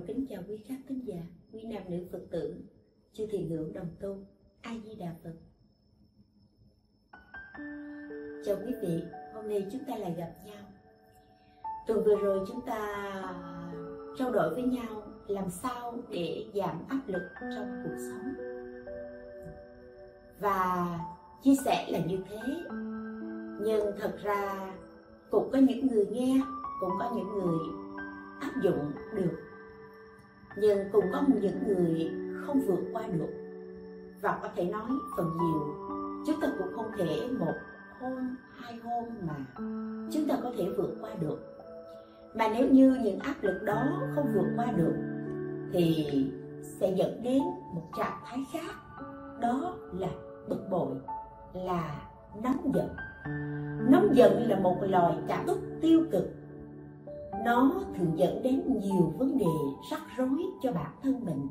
Đồng kính chào quý khách thính giả, quý nam nữ Phật tử, chư thiền hữu đồng Tu, A Di Đà Phật. Chào quý vị, hôm nay chúng ta lại gặp nhau. Tuần vừa rồi chúng ta trao đổi với nhau làm sao để giảm áp lực trong cuộc sống. Và chia sẻ là như thế, nhưng thật ra cũng có những người nghe cũng có những người áp dụng được nhưng cũng có những người không vượt qua được. Và có thể nói phần nhiều, chúng ta cũng không thể một hôm, hai hôm mà chúng ta có thể vượt qua được. Mà nếu như những áp lực đó không vượt qua được, thì sẽ dẫn đến một trạng thái khác. Đó là bực bội, là nóng giận. Nóng giận là một loài cảm xúc tiêu cực nó thường dẫn đến nhiều vấn đề rắc rối cho bản thân mình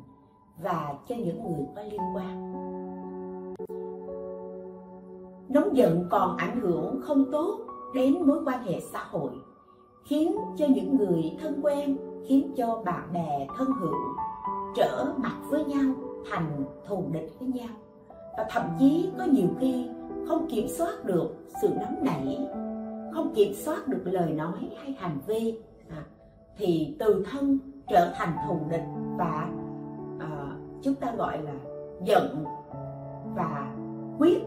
và cho những người có liên quan. Nóng giận còn ảnh hưởng không tốt đến mối quan hệ xã hội, khiến cho những người thân quen, khiến cho bạn bè thân hữu trở mặt với nhau, thành thù địch với nhau. Và thậm chí có nhiều khi không kiểm soát được sự nóng nảy, không kiểm soát được lời nói hay hành vi à, thì từ thân trở thành thù địch và à, chúng ta gọi là giận và quyết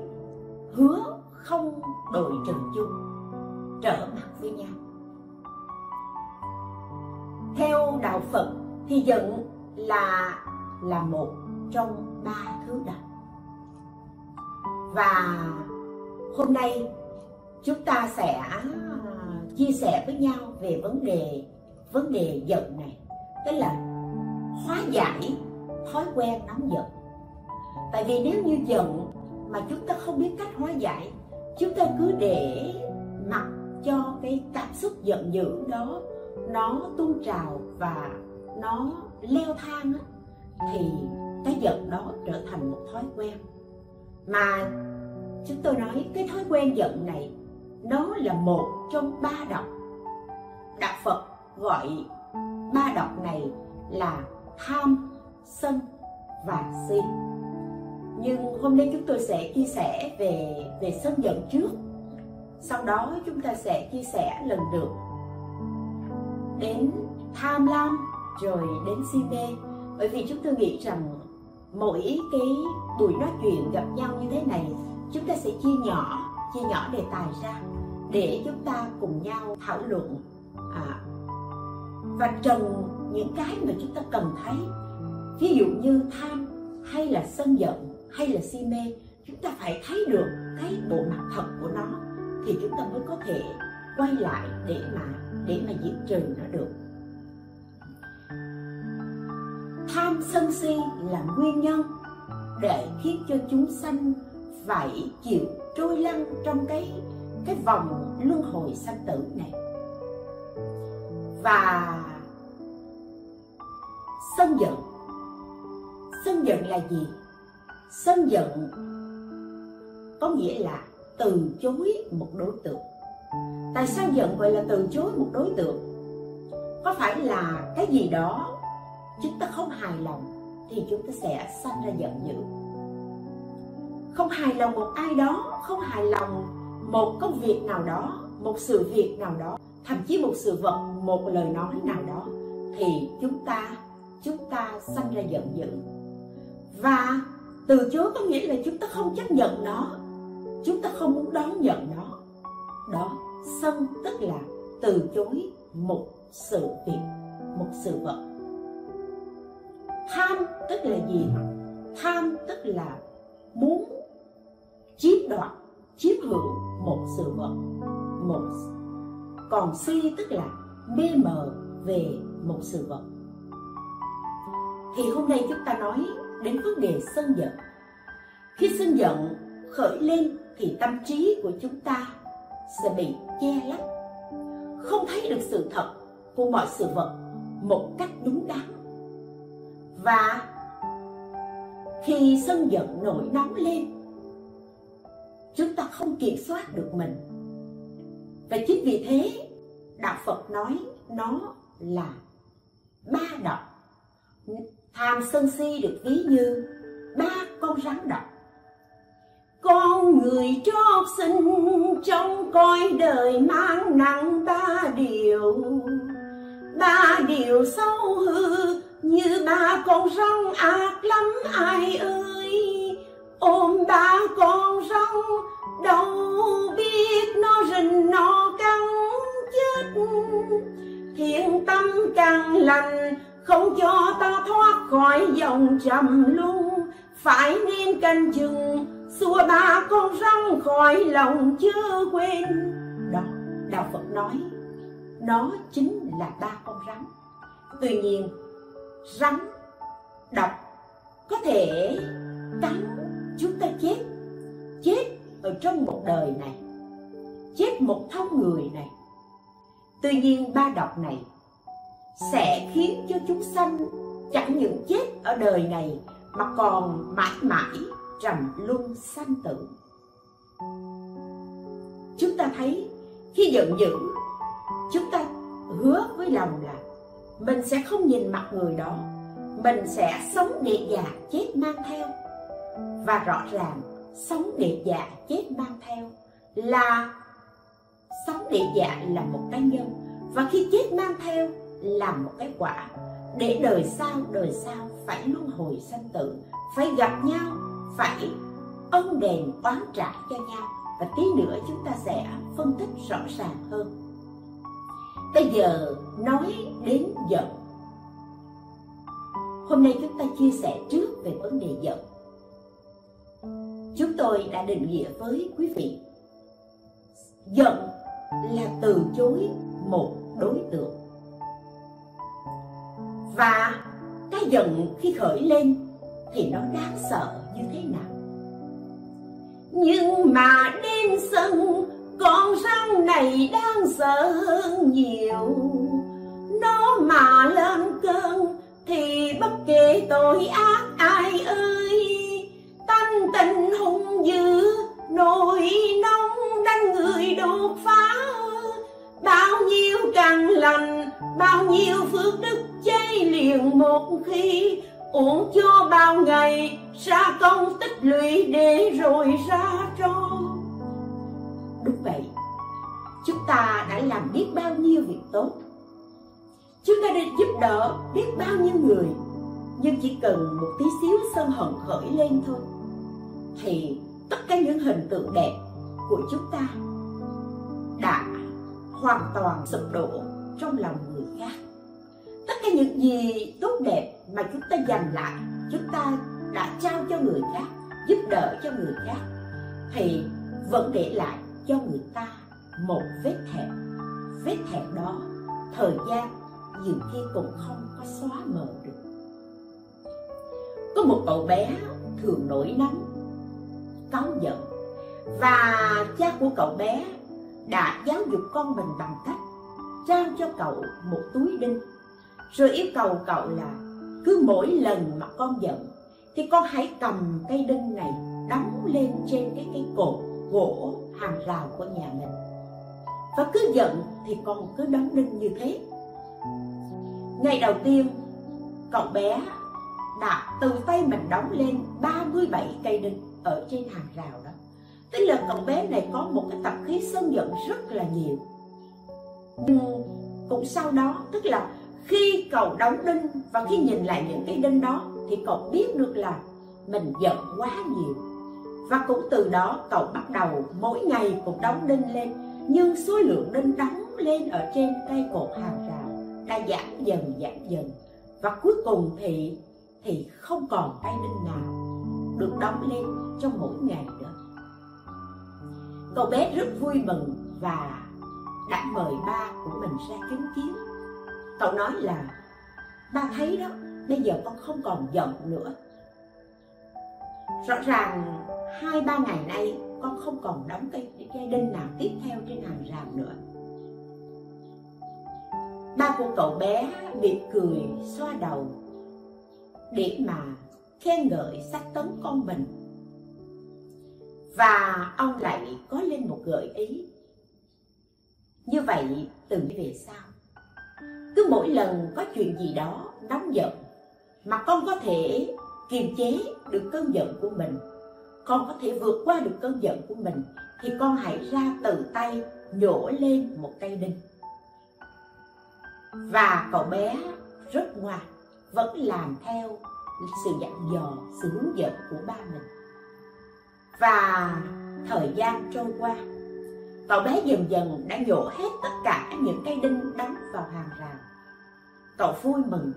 hứa không đội trần chung trở mặt với nhau. Theo đạo phật thì giận là là một trong ba thứ độc và hôm nay chúng ta sẽ chia sẻ với nhau về vấn đề vấn đề giận này. Tức là hóa giải thói quen nóng giận. Tại vì nếu như giận mà chúng ta không biết cách hóa giải, chúng ta cứ để mặc cho cái cảm xúc giận dữ đó nó tuôn trào và nó leo thang thì cái giận đó trở thành một thói quen. Mà chúng tôi nói cái thói quen giận này nó là một trong ba độc. Đạo phật gọi ba độc này là tham, sân và si. Nhưng hôm nay chúng tôi sẽ chia sẻ về về sân giận trước. Sau đó chúng ta sẽ chia sẻ lần lượt. Đến tham lam, rồi đến si mê. Bởi vì chúng tôi nghĩ rằng mỗi cái buổi nói chuyện gặp nhau như thế này, chúng ta sẽ chia nhỏ chia nhỏ đề tài ra để chúng ta cùng nhau thảo luận. À, và trần những cái mà chúng ta cần thấy ví dụ như tham hay là sân giận hay là si mê chúng ta phải thấy được cái bộ mặt thật của nó thì chúng ta mới có thể quay lại để mà để mà diệt trừ nó được. Tham sân si là nguyên nhân để khiến cho chúng sanh phải chịu trôi lăn trong cái cái vòng luân hồi sanh tử này. Và sân giận. Sân giận là gì? Sân giận có nghĩa là từ chối một đối tượng. Tại sao giận gọi là từ chối một đối tượng? Có phải là cái gì đó chúng ta không hài lòng thì chúng ta sẽ sanh ra giận dữ. Không hài lòng một ai đó, không hài lòng một công việc nào đó, một sự việc nào đó, thậm chí một sự vật, một lời nói nào đó, thì chúng ta chúng ta sanh ra giận dữ. Và từ chối có nghĩa là chúng ta không chấp nhận nó, chúng ta không muốn đón nhận nó. Đó sân tức là từ chối một sự việc, một sự vật. Tham tức là gì? Tham tức là muốn chiếm đoạt chiếm hữu một sự vật, một còn si tức là mê mờ về một sự vật. Thì hôm nay chúng ta nói đến vấn đề sân giận. Khi sân giận khởi lên thì tâm trí của chúng ta sẽ bị che lấp. Không thấy được sự thật của mọi sự vật một cách đúng đắn. Và khi sân giận nổi nóng lên chúng ta không kiểm soát được mình. Và chính vì thế, đạo phật nói nó là ba độc tham sân si được ví như ba con rắn độc con người trót sinh trong coi đời mang nặng ba điều. Ba điều xấu hư như ba con rắn ác lắm, ai ơi ôm ba con rắn, đâu biết nó rình nó cắn chết. Thiện tâm càng lành, không cho ta thoát khỏi dòng trầm luân. Phải nên canh chừng, xua ba con rắn khỏi lòng chưa quên. Đó, đạo phật nói nó chính là ba con rắn. Tuy nhiên, rắn độc có thể cắn chúng ta chết. Chết ở trong một đời này. Chết một thân người này. Tuy nhiên ba độc này sẽ khiến cho chúng sanh chẳng những chết ở đời này, mà còn mãi mãi trầm luân sanh tử. Chúng ta thấy khi giận dữ, chúng ta hứa với lòng là mình sẽ không nhìn mặt người đó. Mình sẽ sống địa già chết mang theo và rõ ràng, sống địa dạ chết mang theo là sống địa dạ là một cá nhân. Và khi chết mang theo là một cái quả. Để đời sau đời sau phải luân hồi sanh tử, phải gặp nhau, phải ân đền oán trả cho nhau. Và tí nữa chúng ta sẽ phân tích rõ ràng hơn. Bây giờ nói đến giận. Hôm nay chúng ta chia sẻ trước về vấn đề giận chúng tôi đã định nghĩa với quý vị. Giận là từ chối một đối tượng. Và cái giận khi khởi lên thì nó đáng sợ như thế nào? Nhưng mà đêm sân, con răng này đang sợ hơn nhiều. Nó mà lên cơn thì bất kể tội ác ai ơi tình hung dữ, nỗi nóng đánh người đột phá. Bao nhiêu căn lành, bao nhiêu phước đức cháy liền một khi, uổng cho bao ngày, ra công tích lũy để rồi ra cho đúng vậy, chúng ta đã làm biết bao nhiêu việc tốt. Chúng ta đã giúp đỡ biết bao nhiêu người, nhưng chỉ cần một tí xíu sân hận khởi lên thôi thì tất cả những hình tượng đẹp của chúng ta đã hoàn toàn sụp đổ trong lòng người khác. Tất cả những gì tốt đẹp mà chúng ta dành lại, chúng ta đã trao cho người khác, giúp đỡ cho người khác, thì vẫn để lại cho người ta một vết thẹn. Vết thẹn đó, thời gian nhiều khi cũng không có xóa mờ được. Có một cậu bé thường nổi nóng cáu giận. Và cha của cậu bé đã giáo dục con mình bằng cách trao cho cậu một túi đinh. Rồi yêu cầu cậu là cứ mỗi lần mà con giận thì con hãy cầm cây đinh này đóng lên trên cái cây cột gỗ hàng rào của nhà mình. Và cứ giận thì con cứ đóng đinh như thế. Ngày đầu tiên, cậu bé đã từ tay mình đóng lên 37 cây đinh ở trên hàng rào đó. Tức là cậu bé này có một cái tập khí sân giận rất là nhiều. Cũng sau đó, tức là khi cậu đóng đinh và khi nhìn lại những cái đinh đó, thì cậu biết được là mình giận quá nhiều. Và cũng từ đó, cậu bắt đầu mỗi ngày cũng đóng đinh lên, nhưng số lượng đinh đóng lên ở trên cây cột hàng rào đã giảm dần giảm dần. Và cuối cùng thì thì không còn cây đinh nào được đóng lên trong mỗi ngày nữa cậu bé rất vui mừng và đã mời ba của mình ra chứng kiến. Cậu nói là, ba thấy đó, bây giờ con không còn giận nữa. Rõ ràng hai ba ngày nay con không còn đóng cây cây đinh nào tiếp theo trên hàng rào nữa. Ba của cậu bé mỉm cười, xoa đầu để mà khen ngợi sách tấn con mình và ông lại có lên một gợi ý. Như vậy, từ về sau, cứ mỗi lần có chuyện gì đó nóng giận, mà con có thể kiềm chế được cơn giận của mình, con có thể vượt qua được cơn giận của mình, thì con hãy ra từ tay, nhổ lên một cây đinh. Và cậu bé rất ngoan, vẫn làm theo sự dặn dò, sự hướng dẫn của ba mình và thời gian trôi qua, cậu bé dần dần đã nhổ hết tất cả những cây đinh đóng vào hàng rào. Cậu vui mừng,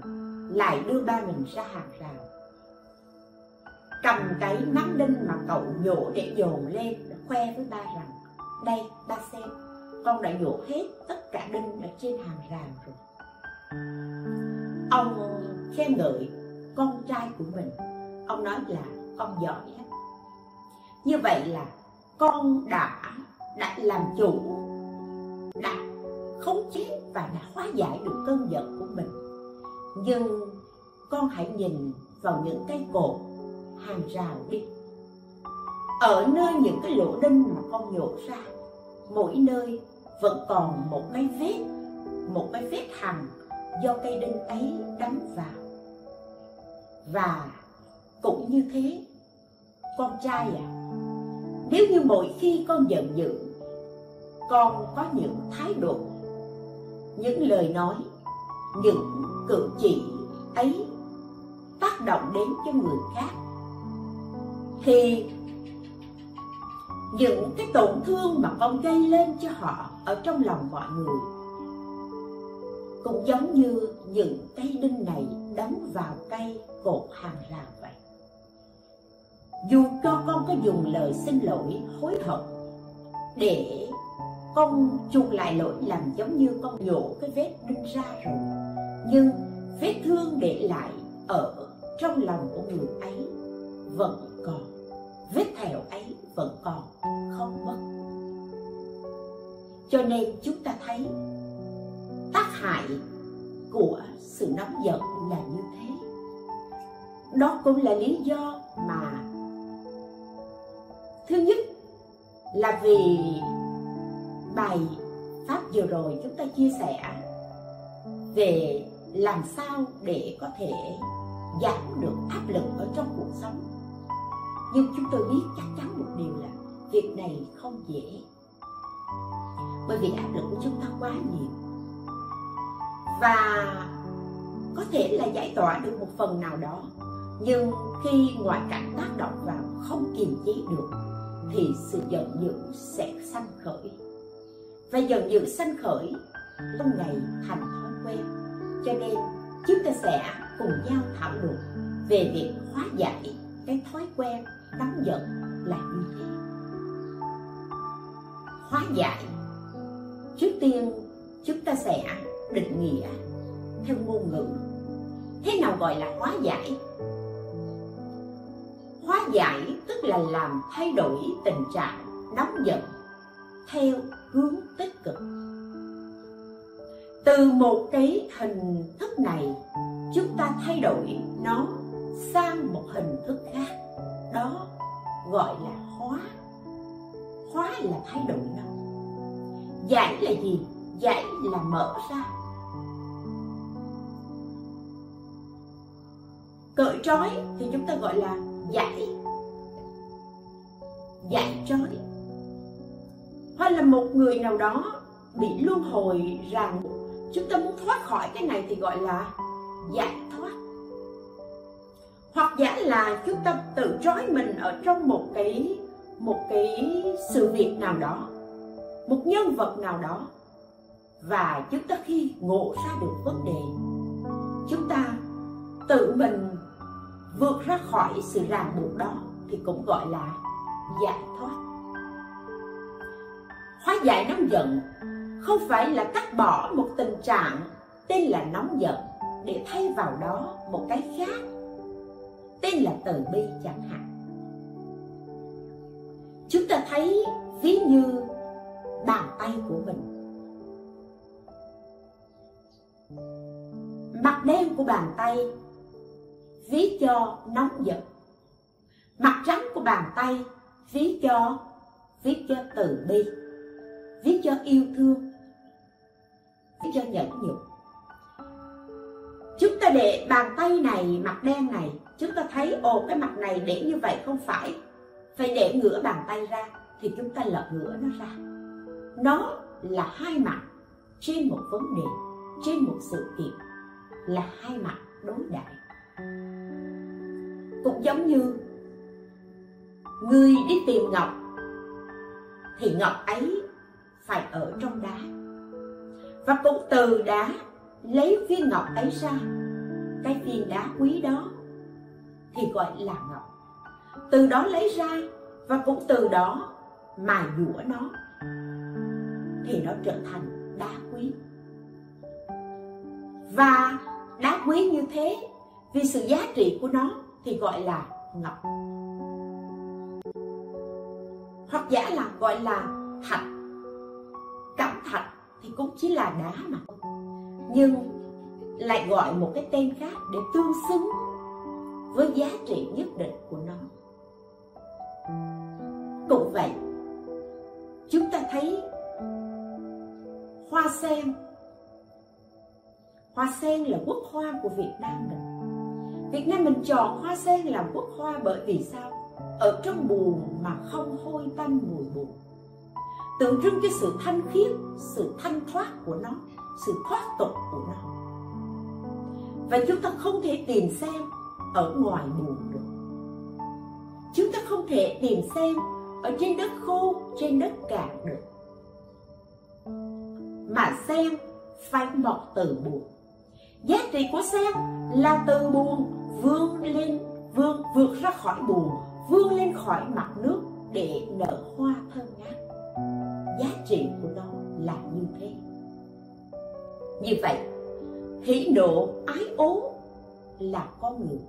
lại đưa ba mình ra hàng rào. Cầm cái nắm đinh mà cậu nhổ để dồn lên, khoe với ba rằng, đây, ba xem, con đã nhổ hết tất cả đinh ở trên hàng rào rồi. Ông khen ngợi con trai của mình. Ông nói là, con giỏi lắm như vậy là con đã đã làm chủ, đã khống chế và đã hóa giải được cơn giận của mình. Nhưng con hãy nhìn vào những cây cột hàng rào đi. Ở nơi những cái lỗ đinh mà con nhổ ra, mỗi nơi vẫn còn một cái vết, một cái vết hằn do cây đinh ấy đắm vào. Và cũng như thế, con trai à nếu như mỗi khi con giận dữ, con có những thái độ, những lời nói, những cử chỉ ấy tác động đến cho người khác, thì những cái tổn thương mà con gây lên cho họ ở trong lòng mọi người cũng giống như những cây đinh này đóng vào cây cột hàng rào vậy dù cho con có dùng lời xin lỗi, hối hận, để con chuộc lại lỗi làm giống như con nhổ cái vết đinh ra rồi, nhưng vết thương để lại ở trong lòng của người ấy vẫn còn, vết thẹo ấy vẫn còn, không mất. Cho nên chúng ta thấy tác hại của sự nóng giận là như thế. Đó cũng là lý do mà thứ nhất là vì bài pháp vừa rồi chúng ta chia sẻ về làm sao để có thể giảm được áp lực ở trong cuộc sống. Nhưng chúng tôi biết chắc chắn một điều là việc này không dễ. Bởi vì áp lực của chúng ta quá nhiều. Và có thể là giải tỏa được một phần nào đó, nhưng khi ngoại cảnh tác động vào không kiềm chế được thì sự giận dữ sẽ sanh khởi. Và giận dữ sanh khởi, lâu ngày thành thói quen. Cho nên, chúng ta sẽ cùng nhau thảo luận về việc hóa giải cái thói quen nóng giận là như thế. Hóa giải, trước tiên chúng ta sẽ định nghĩa theo ngôn ngữ. Thế nào gọi là hóa giải? Giải, tức là làm thay đổi tình trạng, nóng giận, theo hướng tích cực. Từ một cái hình thức này, chúng ta thay đổi nó sang một hình thức khác. Đó gọi là hóa. Hóa là thay đổi nó. Giải là gì? Giải là mở ra. Cởi trói thì chúng ta gọi là giải giải trói hoặc là một người nào đó bị luân hồi rằng chúng ta muốn thoát khỏi cái này thì gọi là giải thoát. Hoặc giả là chúng ta tự trói mình ở trong một cái một cái sự việc nào đó, một nhân vật nào đó. Và chúng ta khi ngộ ra được vấn đề, chúng ta tự mình vượt ra khỏi sự ràng buộc đó thì cũng gọi là giải thoát. Hóa giải nóng giận không phải là cắt bỏ một tình trạng tên là nóng giận để thay vào đó một cái khác, tên là từ bi chẳng hạn. Chúng ta thấy ví như bàn tay của mình. Mặt đen của bàn tay ví cho nóng giận. Mặt trắng của bàn tay ví cho ví cho từ bi ví cho yêu thương cho nhẫn nhục. Chúng ta để bàn tay này, mặt đen này, chúng ta thấy ồ, cái mặt này để như vậy không phải. Phải để ngửa bàn tay ra thì chúng ta lật ngửa nó ra. Nó là hai mặt trên một vấn đề, trên một sự kiện là hai mặt đối đại cũng giống như người đi tìm ngọc, thì ngọc ấy phải ở trong đá. Và cũng từ đá lấy viên ngọc ấy ra, cái viên đá quý đó thì gọi là ngọc. Từ đó lấy ra và cũng từ đó mài dũa nó, thì nó trở thành đá quý. Và đá quý như thế, vì sự giá trị của nó thì gọi là ngọc. Hoặc giả là gọi là thạch. Cẩm thạch thì cũng chỉ là đá mà. Nhưng lại gọi một cái tên khác để tương xứng với giá trị nhất định của nó. Cũng vậy, chúng ta thấy hoa sen. Hoa sen là quốc hoa của việt nam mình việt nam mình chọn hoa sen làm quốc hoa bởi vì sao? Ở trong buồn mà không hôi tanh mùi buồn. Tượng trưng cho sự thanh khiết, sự thanh thoát của nó, sự thoát tục của nó. Và chúng ta không thể tìm xem ở ngoài buồn được. Chúng ta không thể tìm xem ở trên đất khô, trên đất cạn được. Mà xem phải mọc từ buồn giá trị của sen là từ buồn vươn lên, vươn vượt ra khỏi buồn, vươn lên khỏi mặt nước để nở hoa thơm ngát. Giá trị của nó là như thế. Như vậy hỉ nộ ái ố là con người.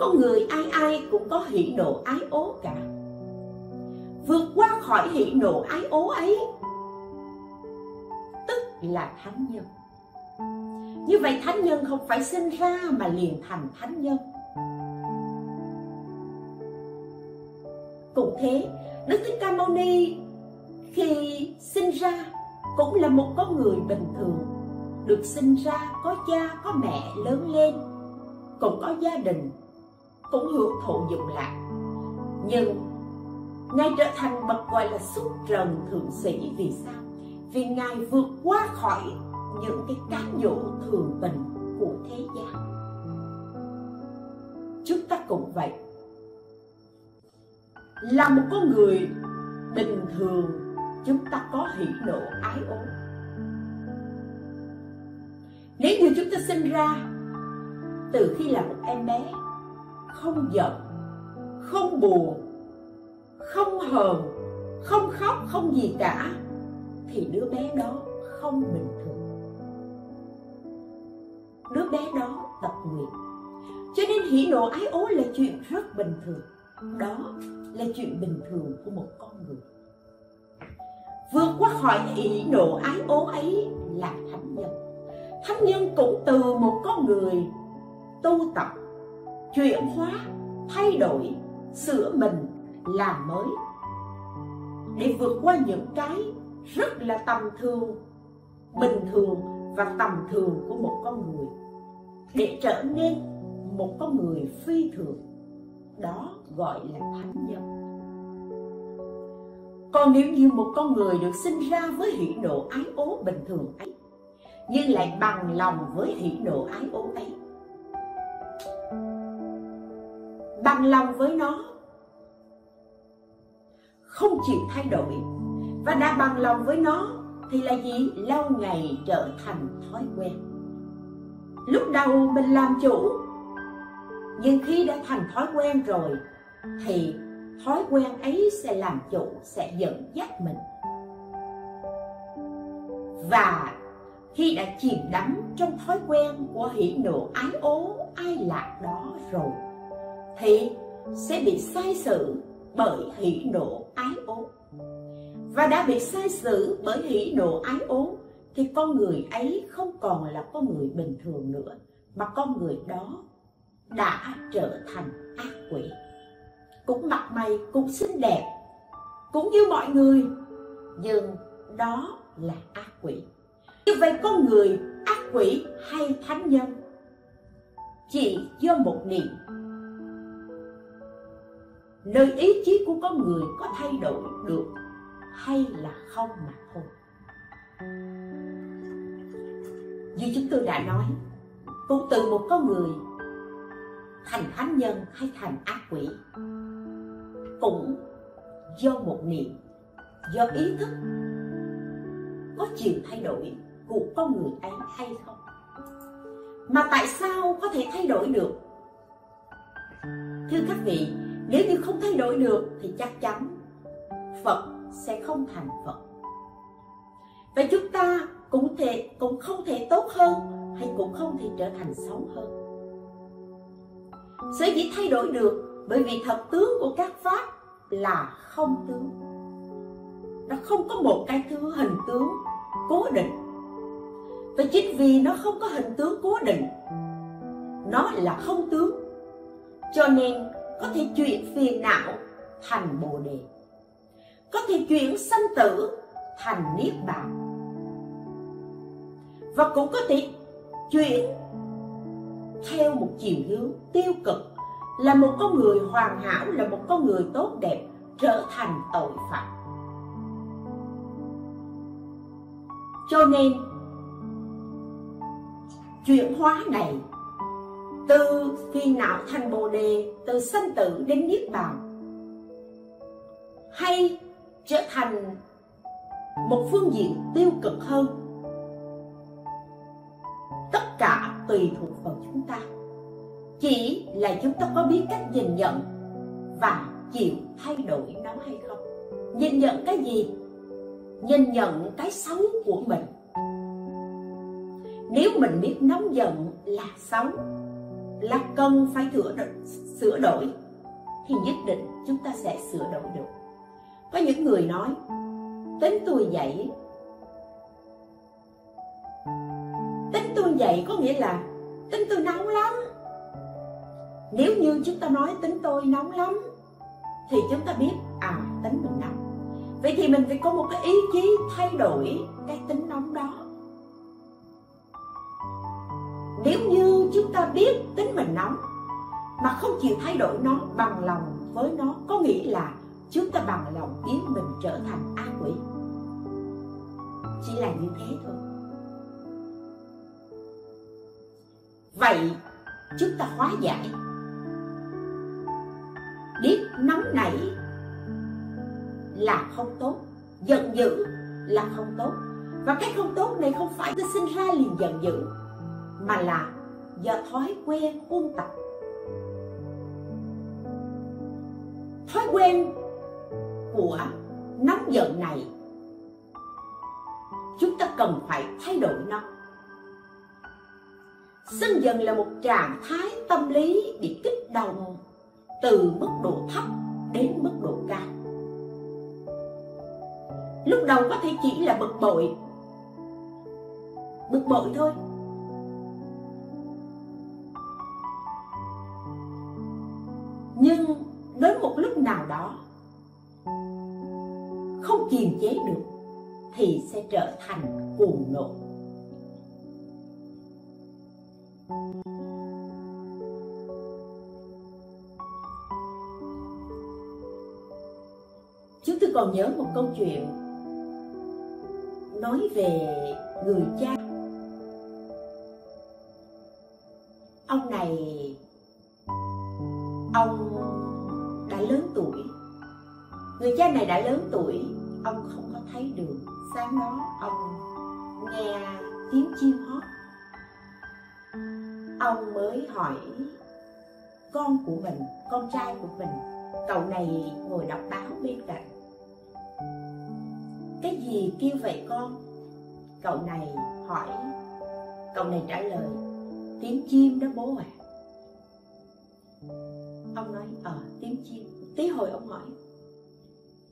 Con người ai ai cũng có hỉ nộ ái ố cả. Vượt qua khỏi hỉ nộ ái ố ấy, tức là thánh nhân như vậy thánh nhân không phải sinh ra mà liền thành thánh nhân. Cũng thế, đức thích ca mâu ni khi sinh ra cũng là một con người bình thường, được sinh ra có cha, có mẹ lớn lên, cũng có gia đình, cũng hưởng thụ dụng lạc. Nhưng ngài trở thành bậc gọi là xuất trần thượng sĩ vì sao? Vì ngài vượt qua khỏi những cái cám dỗ thường tình của thế gian. Chúng ta cũng vậy, là một con người bình thường, chúng ta có hỷ nộ, ái ố. Nếu như chúng ta sinh ra từ khi là một em bé, không giận, không buồn, không hờn, không khóc, không gì cả, thì đứa bé đó không bình đứa bé đó tập nguyện cho nên hỉ nộ ái ố là chuyện rất bình thường. Đó là chuyện bình thường của một con người. Vượt qua khỏi hỉ nộ ái ố ấy là thánh nhân. Thánh nhân cũng từ một con người tu tập, chuyển hóa, thay đổi, sửa mình, làm mới. Để vượt qua những cái rất là tầm thường, bình thường và tầm thường của một con người. Để trở nên một con người phi thường, đó gọi là thánh nhân. Còn nếu như một con người được sinh ra với hỷ nộ ái ố bình thường ấy, nhưng lại bằng lòng với hỷ nộ ái ố ấy, bằng lòng với nó, không chịu thay đổi, và đã bằng lòng với nó thì là gì? Lâu ngày trở thành thói quen. Lúc đầu mình làm chủ, nhưng khi đã thành thói quen rồi, thì thói quen ấy sẽ làm chủ, sẽ dẫn dắt mình. Và khi đã chìm đắm trong thói quen của hỉ nộ, ái ố ai lạc đó rồi, thì sẽ bị sai sự bởi hỉ nộ, ái ố và đã bị sai xử bởi hỉ nộ ái ố, thì con người ấy không còn là con người bình thường nữa, mà con người đó đã trở thành ác quỷ. Cũng mặt mày, cũng xinh đẹp, cũng như mọi người, nhưng đó là ác quỷ. Như vậy con người ác quỷ hay thánh nhân? Chỉ do một niệm. Nơi ý chí của con người có thay đổi được hay là không mà thôi. Như chúng tôi đã nói cũng từ một con người, thành thánh nhân hay thành ác quỷ, cũng do một niệm, do ý thức có chịu thay đổi của con người ấy hay không? Mà tại sao có thể thay đổi được? Thưa các vị, nếu như không thay đổi được thì chắc chắn phật sẽ không thành phật. Và chúng ta cũng thể, cũng không thể tốt hơn hay cũng không thể trở thành xấu hơn. Sở dĩ thay đổi được bởi vì thật tướng của các pháp là không tướng. Nó không có một cái thứ hình tướng cố định. Và chính vì nó không có hình tướng cố định, nó là không tướng, cho nên có thể chuyển phiền não thành bồ đề có thể chuyển sanh tử thành niết bàn. Và cũng có thể chuyển theo một chiều hướng tiêu cực, là một con người hoàn hảo, là một con người tốt đẹp, trở thành tội phạm. Cho nên, chuyển hóa này, từ phi não thành bồ đề, từ sanh tử đến niết bàn, hay trở thành một phương diện tiêu cực hơn. Tất cả tùy thuộc vào chúng ta. Chỉ là chúng ta có biết cách nhìn nhận và chịu thay đổi nó hay không. Nhìn nhận cái gì? Nhìn nhận cái xấu của mình. Nếu mình biết nóng giận là xấu là cần phải sửa đổi, sửa đổi thì nhất định chúng ta sẽ sửa đổi được có những người nói, tính tôi vậy. Tính tôi vậy có nghĩa là tính tôi nóng lắm. Nếu như chúng ta nói tính tôi nóng lắm, thì chúng ta biết à tính mình nóng. Vậy thì mình phải có một cái ý chí thay đổi cái tính nóng đó. Nếu như chúng ta biết tính mình nóng, mà không chịu thay đổi nó bằng lòng với nó, có nghĩa là chúng ta bằng lòng biến mình trở thành ác quỷ. Chỉ là như thế thôi. Vậy, chúng ta hóa giải. Biết nóng nảy là không tốt, giận dữ là không tốt. Và cái không tốt này không phải tôi sinh ra liền giận dữ, mà là do thói quen khuôn tập. Thói quen của nóng giận này. Chúng ta cần phải thay đổi nó. Sân giận là một trạng thái tâm lý bị kích động từ mức độ thấp đến mức độ cao. Lúc đầu có thể chỉ là bực bội. Bực bội thôi. Nhưng đến một lúc nào đó không kiềm chế được, thì sẽ trở thành cuồng nộ. Chúng tôi còn nhớ một câu chuyện nói về người cha. Ông này, ông đã lớn tuổi. Người cha này đã lớn tuổi ông không có thấy được sáng đó ông nghe tiếng chim hót. Ông mới hỏi, con của mình, con trai của mình, cậu này ngồi đọc báo bên cạnh. Cái gì kêu vậy con? Cậu này hỏi. Cậu này trả lời, tiếng chim đó bố à ông nói ờ tiếng chim. Tí hồi ông hỏi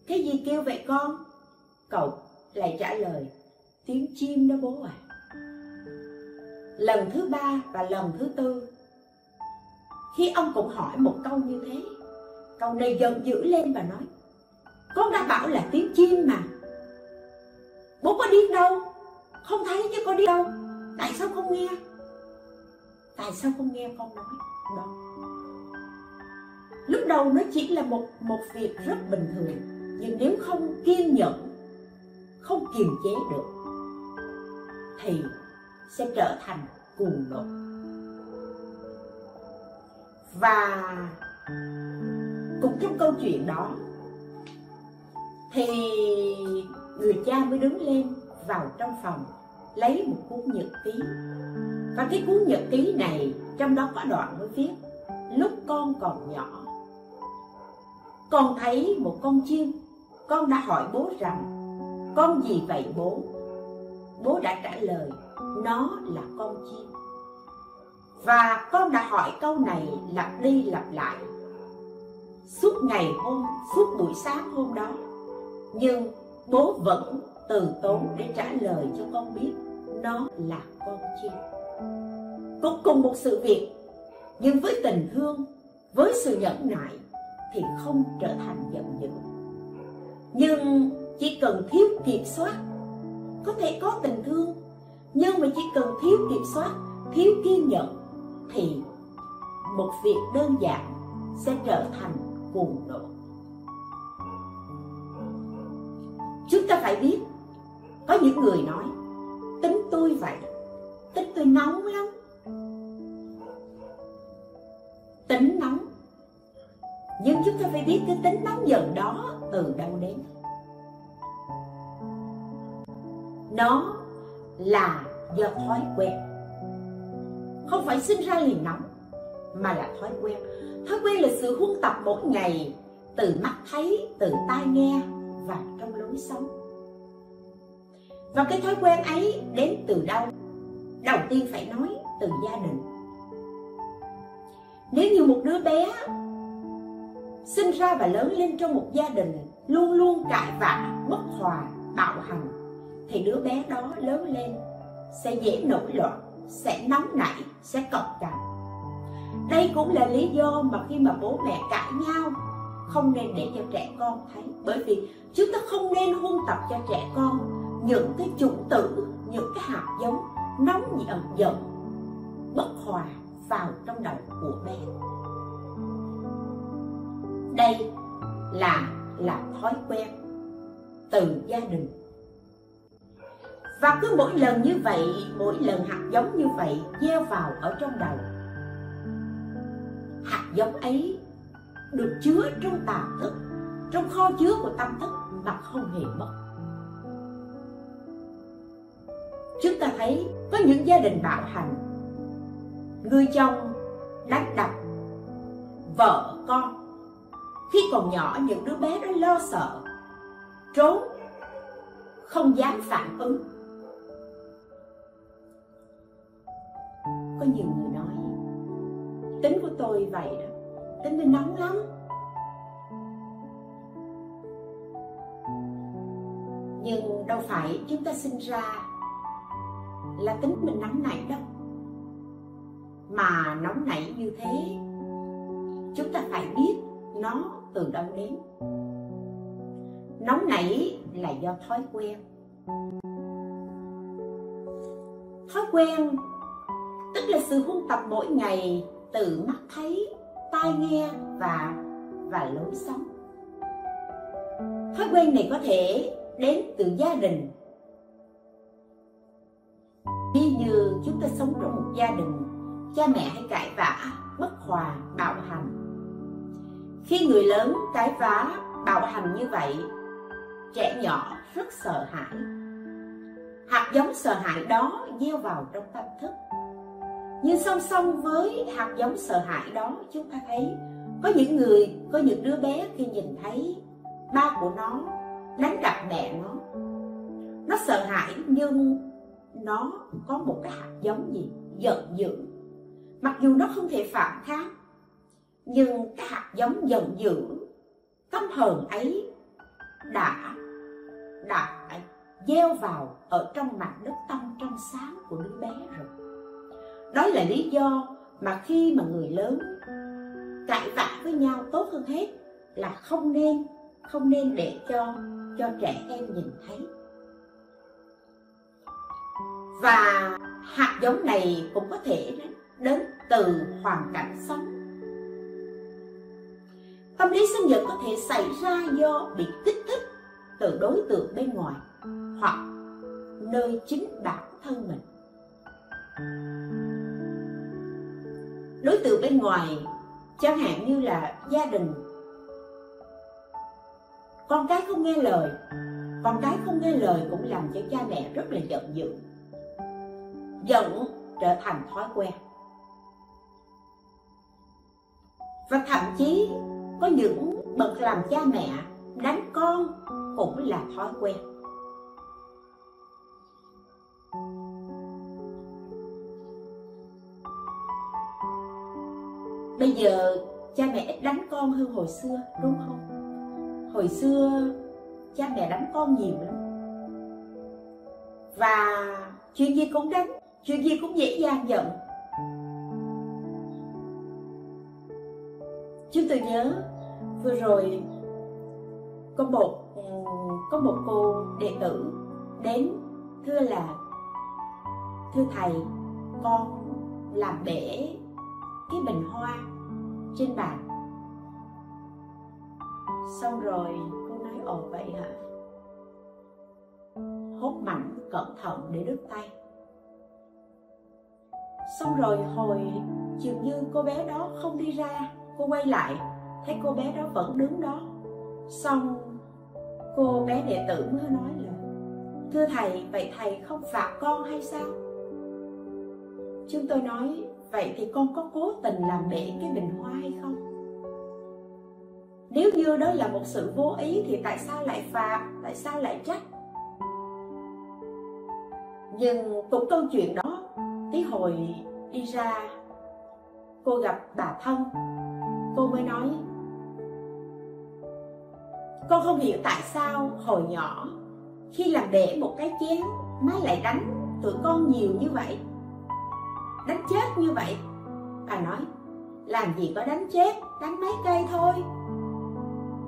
cái gì kêu vậy con? Cậu lại trả lời, tiếng chim đó bố à. Lần thứ ba và lần thứ tư. Khi ông cũng hỏi một câu như thế, cậu này giận dữ lên và nói, con đã bảo là tiếng chim mà. Bố có điên đâu? Không thấy chứ có đi đâu. Tại sao không nghe? Tại sao không nghe con nói? Đó. Lúc đầu nó chỉ là một một việc rất bình thường nhưng nếu không kiên nhẫn, không kiềm chế được, thì sẽ trở thành cuồng nộ và cũng trong câu chuyện đó, thì người cha mới đứng lên vào trong phòng lấy một cuốn nhật ký. Và cái cuốn nhật ký này trong đó có đoạn mới viết, lúc con còn nhỏ, con thấy một con chim con đã hỏi bố rằng, con gì vậy bố? Bố đã trả lời, nó là con chim. Và con đã hỏi câu này lặp đi lặp lại. Suốt ngày hôm, suốt buổi sáng hôm đó, nhưng bố vẫn từ tốn để trả lời cho con biết nó là con chim. Cũng cùng một sự việc, nhưng với tình thương, với sự nhẫn nại thì không trở thành giận dữ nhưng chỉ cần thiếu kiểm soát, có thể có tình thương. Nhưng mà chỉ cần thiếu kiểm soát, thiếu kiên nhẫn, thì một việc đơn giản sẽ trở thành cuồng nộ. Chúng ta phải biết, có những người nói, tính tôi vậy, tính tôi nóng lắm. Tính nóng. Nhưng chúng ta phải biết cái tính nóng giận đó từ đâu đến. Nó là do thói quen. Không phải sinh ra liền nóng, mà là thói quen. Thói quen là sự huân tập mỗi ngày, từ mắt thấy, từ tai nghe và trong lối sống. Và cái thói quen ấy đến từ đâu? Đầu tiên phải nói từ gia đình. Nếu như một đứa bé sinh ra và lớn lên trong một gia đình luôn luôn cãi vã, bất hòa, bạo hành, thì đứa bé đó lớn lên sẽ dễ nổi loạn, sẽ nóng nảy, sẽ cọc cằn. Đây cũng là lý do mà khi mà bố mẹ cãi nhau, không nên để cho trẻ con thấy. Bởi vì chúng ta không nên huân tập cho trẻ con những cái chủng tử, những cái hạt giống nóng giận giận bất hòa vào trong đầu của bé đây là là thói quen từ gia đình. Và cứ mỗi lần như vậy, mỗi lần hạt giống như vậy gieo vào ở trong đầu, hạt giống ấy được chứa trong tà thức, trong kho chứa của tâm thức mà không hề mất. Chúng ta thấy có những gia đình bạo hành. Người chồng đánh đập vợ con khi còn nhỏ, những đứa bé đó lo sợ. Trốn, không dám phản ứng. Có nhiều người nói, tính của tôi vậy đó, tính tôi nóng lắm. Nhưng đâu phải chúng ta sinh ra là tính mình nóng nảy đâu. Mà nóng nảy như thế, chúng ta phải biết nó từ đâu đến. Nóng nảy là do thói quen. Thói quen, tức là sự huân tập mỗi ngày từ mắt thấy, tai nghe và và lối sống. Thói quen này có thể đến từ gia đình. Ví như chúng ta sống trong một gia đình, cha mẹ hay cãi vã, bất hòa, bạo hành khi người lớn cái vá bạo hành như vậy, trẻ nhỏ rất sợ hãi. Hạt giống sợ hãi đó gieo vào trong tâm thức. Nhưng song song với hạt giống sợ hãi đó, chúng ta thấy có những người, có những đứa bé khi nhìn thấy ba của nó đánh đập mẹ nó. Nó sợ hãi nhưng nó có một cái hạt giống gì giận dữ. Mặc dù nó không thể phản kháng nhưng cái hạt giống giận dữ căm hờn ấy đã đã gieo vào ở trong mặt đất tâm trong sáng của đứa bé rồi. Đó là lý do mà khi mà người lớn cãi vã với nhau tốt hơn hết là không nên không nên để cho cho trẻ em nhìn thấy. Và hạt giống này cũng có thể đến từ hoàn cảnh sống tâm lý sinh nhật có thể xảy ra do bị kích thích từ đối tượng bên ngoài hoặc nơi chính bản thân mình. Đối tượng bên ngoài, chẳng hạn như là gia đình. Con cái không nghe lời, con cái không nghe lời cũng làm cho cha mẹ rất là giận dữ, giận trở thành thói quen. Và thậm chí có những bậc làm cha mẹ, đánh con cũng là thói quen. Bây giờ cha mẹ ít đánh con hơn hồi xưa, đúng không? Hồi xưa cha mẹ đánh con nhiều lắm. Và chuyện gì cũng đánh, chuyện gì cũng dễ dàng giận. Tôi nhớ, vừa rồi có một ừ, có một cô đệ tử đến thưa là, thưa thầy, con làm bể cái bình hoa trên bàn. Xong rồi cô nói, ồ, vậy hả? Hốt mạnh cẩn thận để đứt tay. Xong rồi hồi dường như cô bé đó không đi ra cô quay lại, thấy cô bé đó vẫn đứng đó. Xong, cô bé đệ tử mới nói là, thưa thầy, vậy thầy không phạt con hay sao? Chúng tôi nói, vậy thì con có cố tình làm bể cái bình hoa hay không? Nếu như đó là một sự vô ý thì tại sao lại phạt, tại sao lại trách? Nhưng cũng câu chuyện đó, tí hồi đi ra cô gặp bà thân cô mới nói, con không hiểu tại sao hồi nhỏ khi làm bể một cái chén, má lại đánh tụi con nhiều như vậy, đánh chết như vậy. Bà nói, làm gì có đánh chết, đánh mấy cây thôi.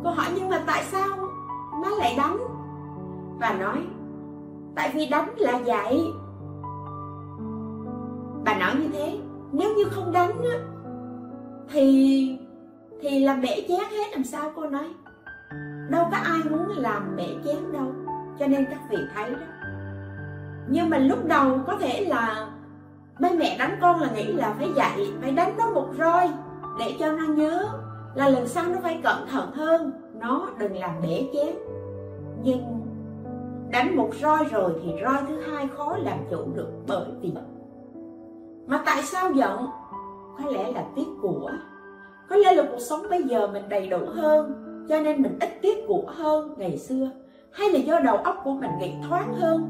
Cô hỏi, nhưng mà tại sao má lại đánh? Bà nói, tại vì đánh là vậy bà nói như thế, nếu như không đánh á, thì thì làm bể chén hết, làm sao cô nói? Đâu có ai muốn làm bể chén đâu. Cho nên các vị thấy đó. Nhưng mà lúc đầu có thể là mấy mẹ đánh con là nghĩ là phải dạy, phải đánh nó một roi để cho nó nhớ là lần sau nó phải cẩn thận hơn. Nó đừng làm bể chén nhưng đánh một roi rồi thì roi thứ hai khó làm chủ được bởi vì mà tại sao giận? Có lẽ là tiếc của có lẽ là cuộc sống bây giờ mình đầy đủ hơn cho nên mình ít tiếc của hơn ngày xưa. Hay là do đầu óc của mình nghĩ thoáng hơn.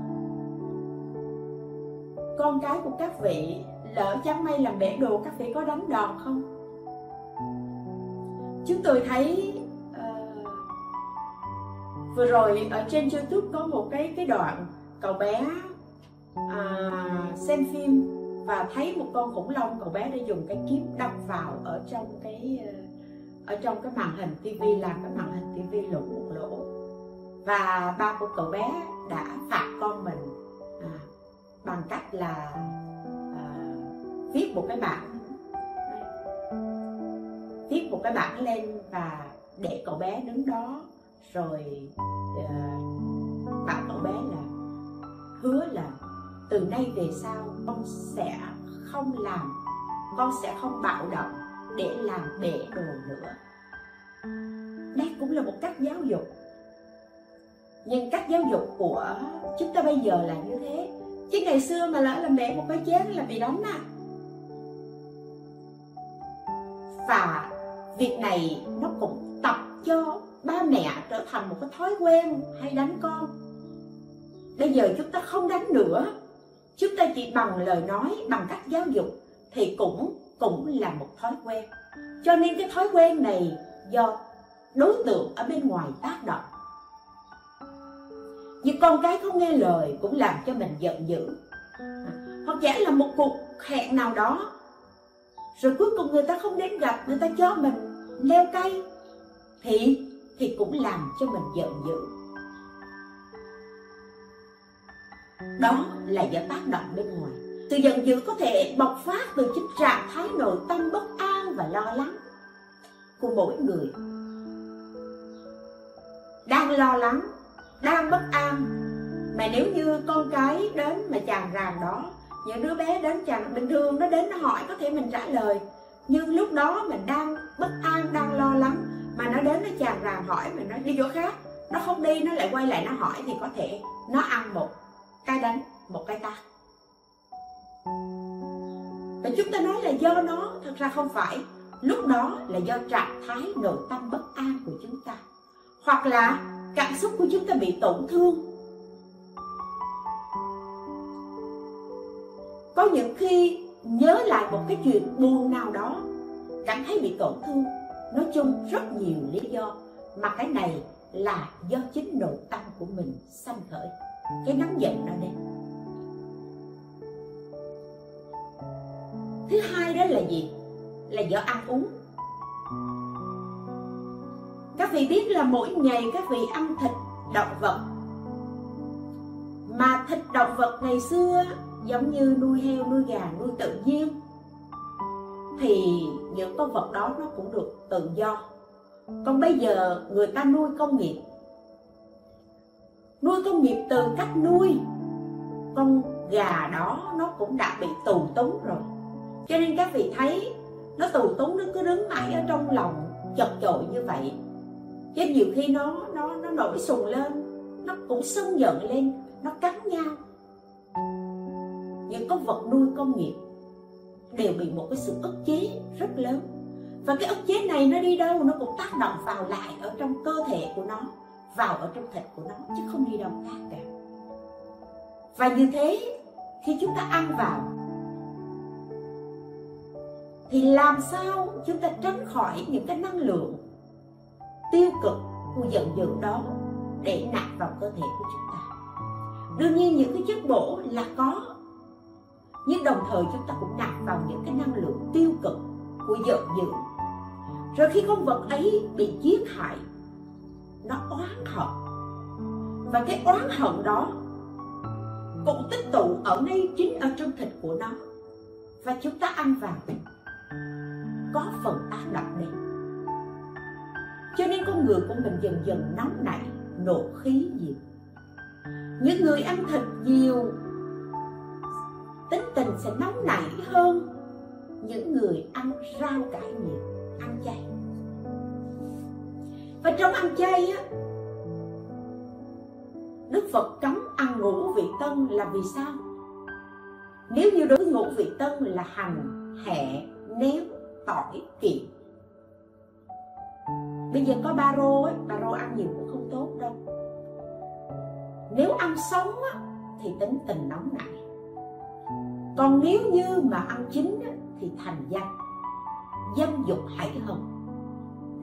Con cái của các vị lỡ chẳng may làm bể đồ các vị có đánh đòn không? Chúng tôi thấy uh, vừa rồi ở trên youtube có một cái cái đoạn cậu bé uh, xem phim và thấy một con khủng long cậu bé đã dùng cái kiếm đâm vào ở trong cái ờ, ở trong cái màn hình tivi làm cái màn hình tivi lỗ một lỗ. Và ba của cậu bé đã phạt con mình à, bằng cách là à, viết một cái bảng. Viết một cái bảng lên và để cậu bé đứng đó rồi à, bảo cậu bé là hứa là từ nay về sau, con sẽ không làm, con sẽ không bạo động để làm bể đồ nữa. Đây cũng là một cách giáo dục. Nhưng cách giáo dục của chúng ta bây giờ là như thế. Chứ ngày xưa mà lỡ làm bể một cái chén là bị đánh à. Và việc này nó cũng tập cho ba mẹ trở thành một cái thói quen hay đánh con. Bây giờ chúng ta không đánh nữa chúng ta chỉ bằng lời nói, bằng cách giáo dục thì cũng cũng là một thói quen. Cho nên cái thói quen này do đối tượng ở bên ngoài tác động. Như con cái không nghe lời cũng làm cho mình giận dữ. Hoặc giả là một cuộc hẹn nào đó, rồi cuối cùng người ta không đến gặp, người ta cho mình leo cây, thì thì cũng làm cho mình giận dữ. Đó là do tác động bên ngoài. Sự giận dữ có thể bộc phát từ chính trạng thái nội tâm bất an và lo lắng của mỗi người. Đang lo lắng, đang bất an, mà nếu như con cái đến mà chàng ràng đó, những đứa bé đến chàng bình thường nó đến nó hỏi có thể mình trả lời. Nhưng lúc đó mình đang bất an, đang lo lắng, mà nó đến nó chàng ràng hỏi mình nói, đi chỗ khác, nó không đi, nó lại quay lại nó hỏi thì có thể nó ăn một cái đánh một cái ta. và chúng ta nói là do nó, thật ra không phải. Lúc đó là do trạng thái nội tâm bất an của chúng ta, hoặc là cảm xúc của chúng ta bị tổn thương. Có những khi nhớ lại một cái chuyện buồn nào đó, cảm thấy bị tổn thương, nói chung rất nhiều lý do, mà cái này là do chính nội tâm của mình sanh khởi cái nóng giận đó đây thứ hai đó là gì? Là do ăn uống. Các vị biết là mỗi ngày các vị ăn thịt, động vật. Mà thịt, động vật ngày xưa giống như nuôi heo, nuôi gà, nuôi tự nhiên, thì những con vật đó nó cũng được tự do. Còn bây giờ người ta nuôi công nghiệp nuôi công nghiệp từ cách nuôi. Con gà đó nó cũng đã bị tù túng rồi. Cho nên các vị thấy nó tù túng, nó cứ đứng mãi ở trong lòng chật chội như vậy. Chứ nhiều khi nó nó nó nổi sùng lên, nó cũng sân giận lên, nó cắn nhau. Những con vật nuôi công nghiệp đều bị một cái sự ức chế rất lớn. Và cái ức chế này nó đi đâu, nó cũng tác động vào lại ở trong cơ thể của nó vào ở trong thịt của nó, chứ không đi đâu khác cả. Và như thế, khi chúng ta ăn vào, thì làm sao chúng ta tránh khỏi những cái năng lượng tiêu cực của giận dữ đó để nạp vào cơ thể của chúng ta. Đương nhiên, những cái chất bổ là có, nhưng đồng thời chúng ta cũng nạp vào những cái năng lượng tiêu cực của giận dữ. Rồi khi con vật ấy bị giết hại nó oán hận. Và cái oán hận đó cũng tích tụ ở ngay chính ở trong thịt của nó. Và chúng ta ăn vào. Có phần tác động đến cho nên con người của mình dần dần nóng nảy, nộ khí nhiều. Những người ăn thịt nhiều, tính tình sẽ nóng nảy hơn những người ăn rau cải nhiều, ăn chay và trong ăn chay á đức phật cấm ăn ngũ vị tân là vì sao? Nếu như đối với ngũ vị tân là hành hẹ nếp tỏi kiệu bây giờ có ba rô ấy ba rô ăn nhiều cũng không tốt đâu. Nếu ăn sống á, thì tính tình nóng nảy. Còn nếu như mà ăn chín á, thì thành danh. Dâm dục hải hận.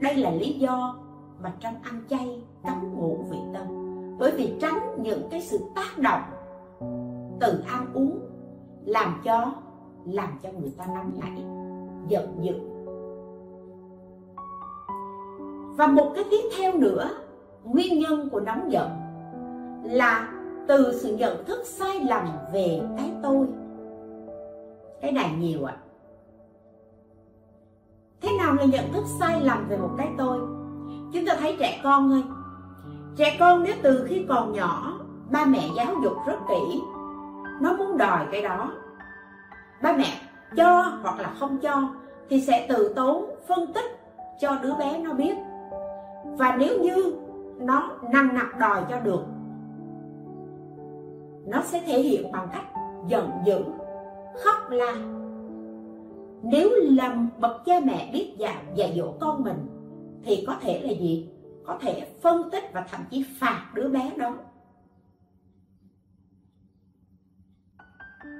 Đây là lý do mà trong ăn chay cấm ngũ vị tâm, bởi vì tránh những cái sự tác động từ ăn uống làm cho làm cho người ta nóng nảy giận dữ. Và một cái tiếp theo nữa nguyên nhân của nóng giận là từ sự nhận thức sai lầm về cái tôi. Cái này nhiều ạ. À. thế nào là nhận thức sai lầm về một cái tôi? Chúng ta thấy trẻ con thôi trẻ con nếu từ khi còn nhỏ, ba mẹ giáo dục rất kỹ. Nó muốn đòi cái đó. Ba mẹ cho hoặc là không cho thì sẽ từ tốn phân tích cho đứa bé nó biết. Và nếu như nó nặng nặc đòi cho được, nó sẽ thể hiện bằng cách giận dữ, khóc la. Nếu làm bậc cha mẹ biết dạy dạy dỗ con mình thì có thể là gì? Có thể phân tích và thậm chí phạt đứa bé đó.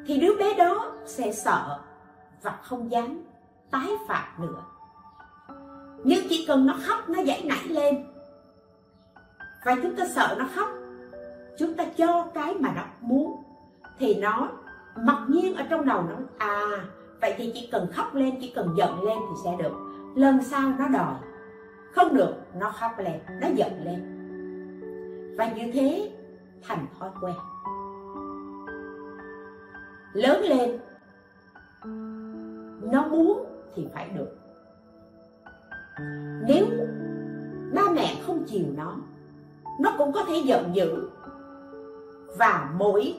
Thì đứa bé đó sẽ sợ và không dám tái phạm nữa. Nhưng chỉ cần nó khóc, nó dãy nảy lên. Và chúng ta sợ nó khóc, chúng ta cho cái mà nó muốn, thì nó mặc nhiên ở trong đầu nó à vậy thì chỉ cần khóc lên, chỉ cần giận lên thì sẽ được. Lần sau nó đòi không được, nó khóc lên, nó giận lên. Và như thế, thành thói quen. Lớn lên, nó muốn thì phải được. Nếu ba mẹ không chiều nó nó cũng có thể giận dữ. Và mỗi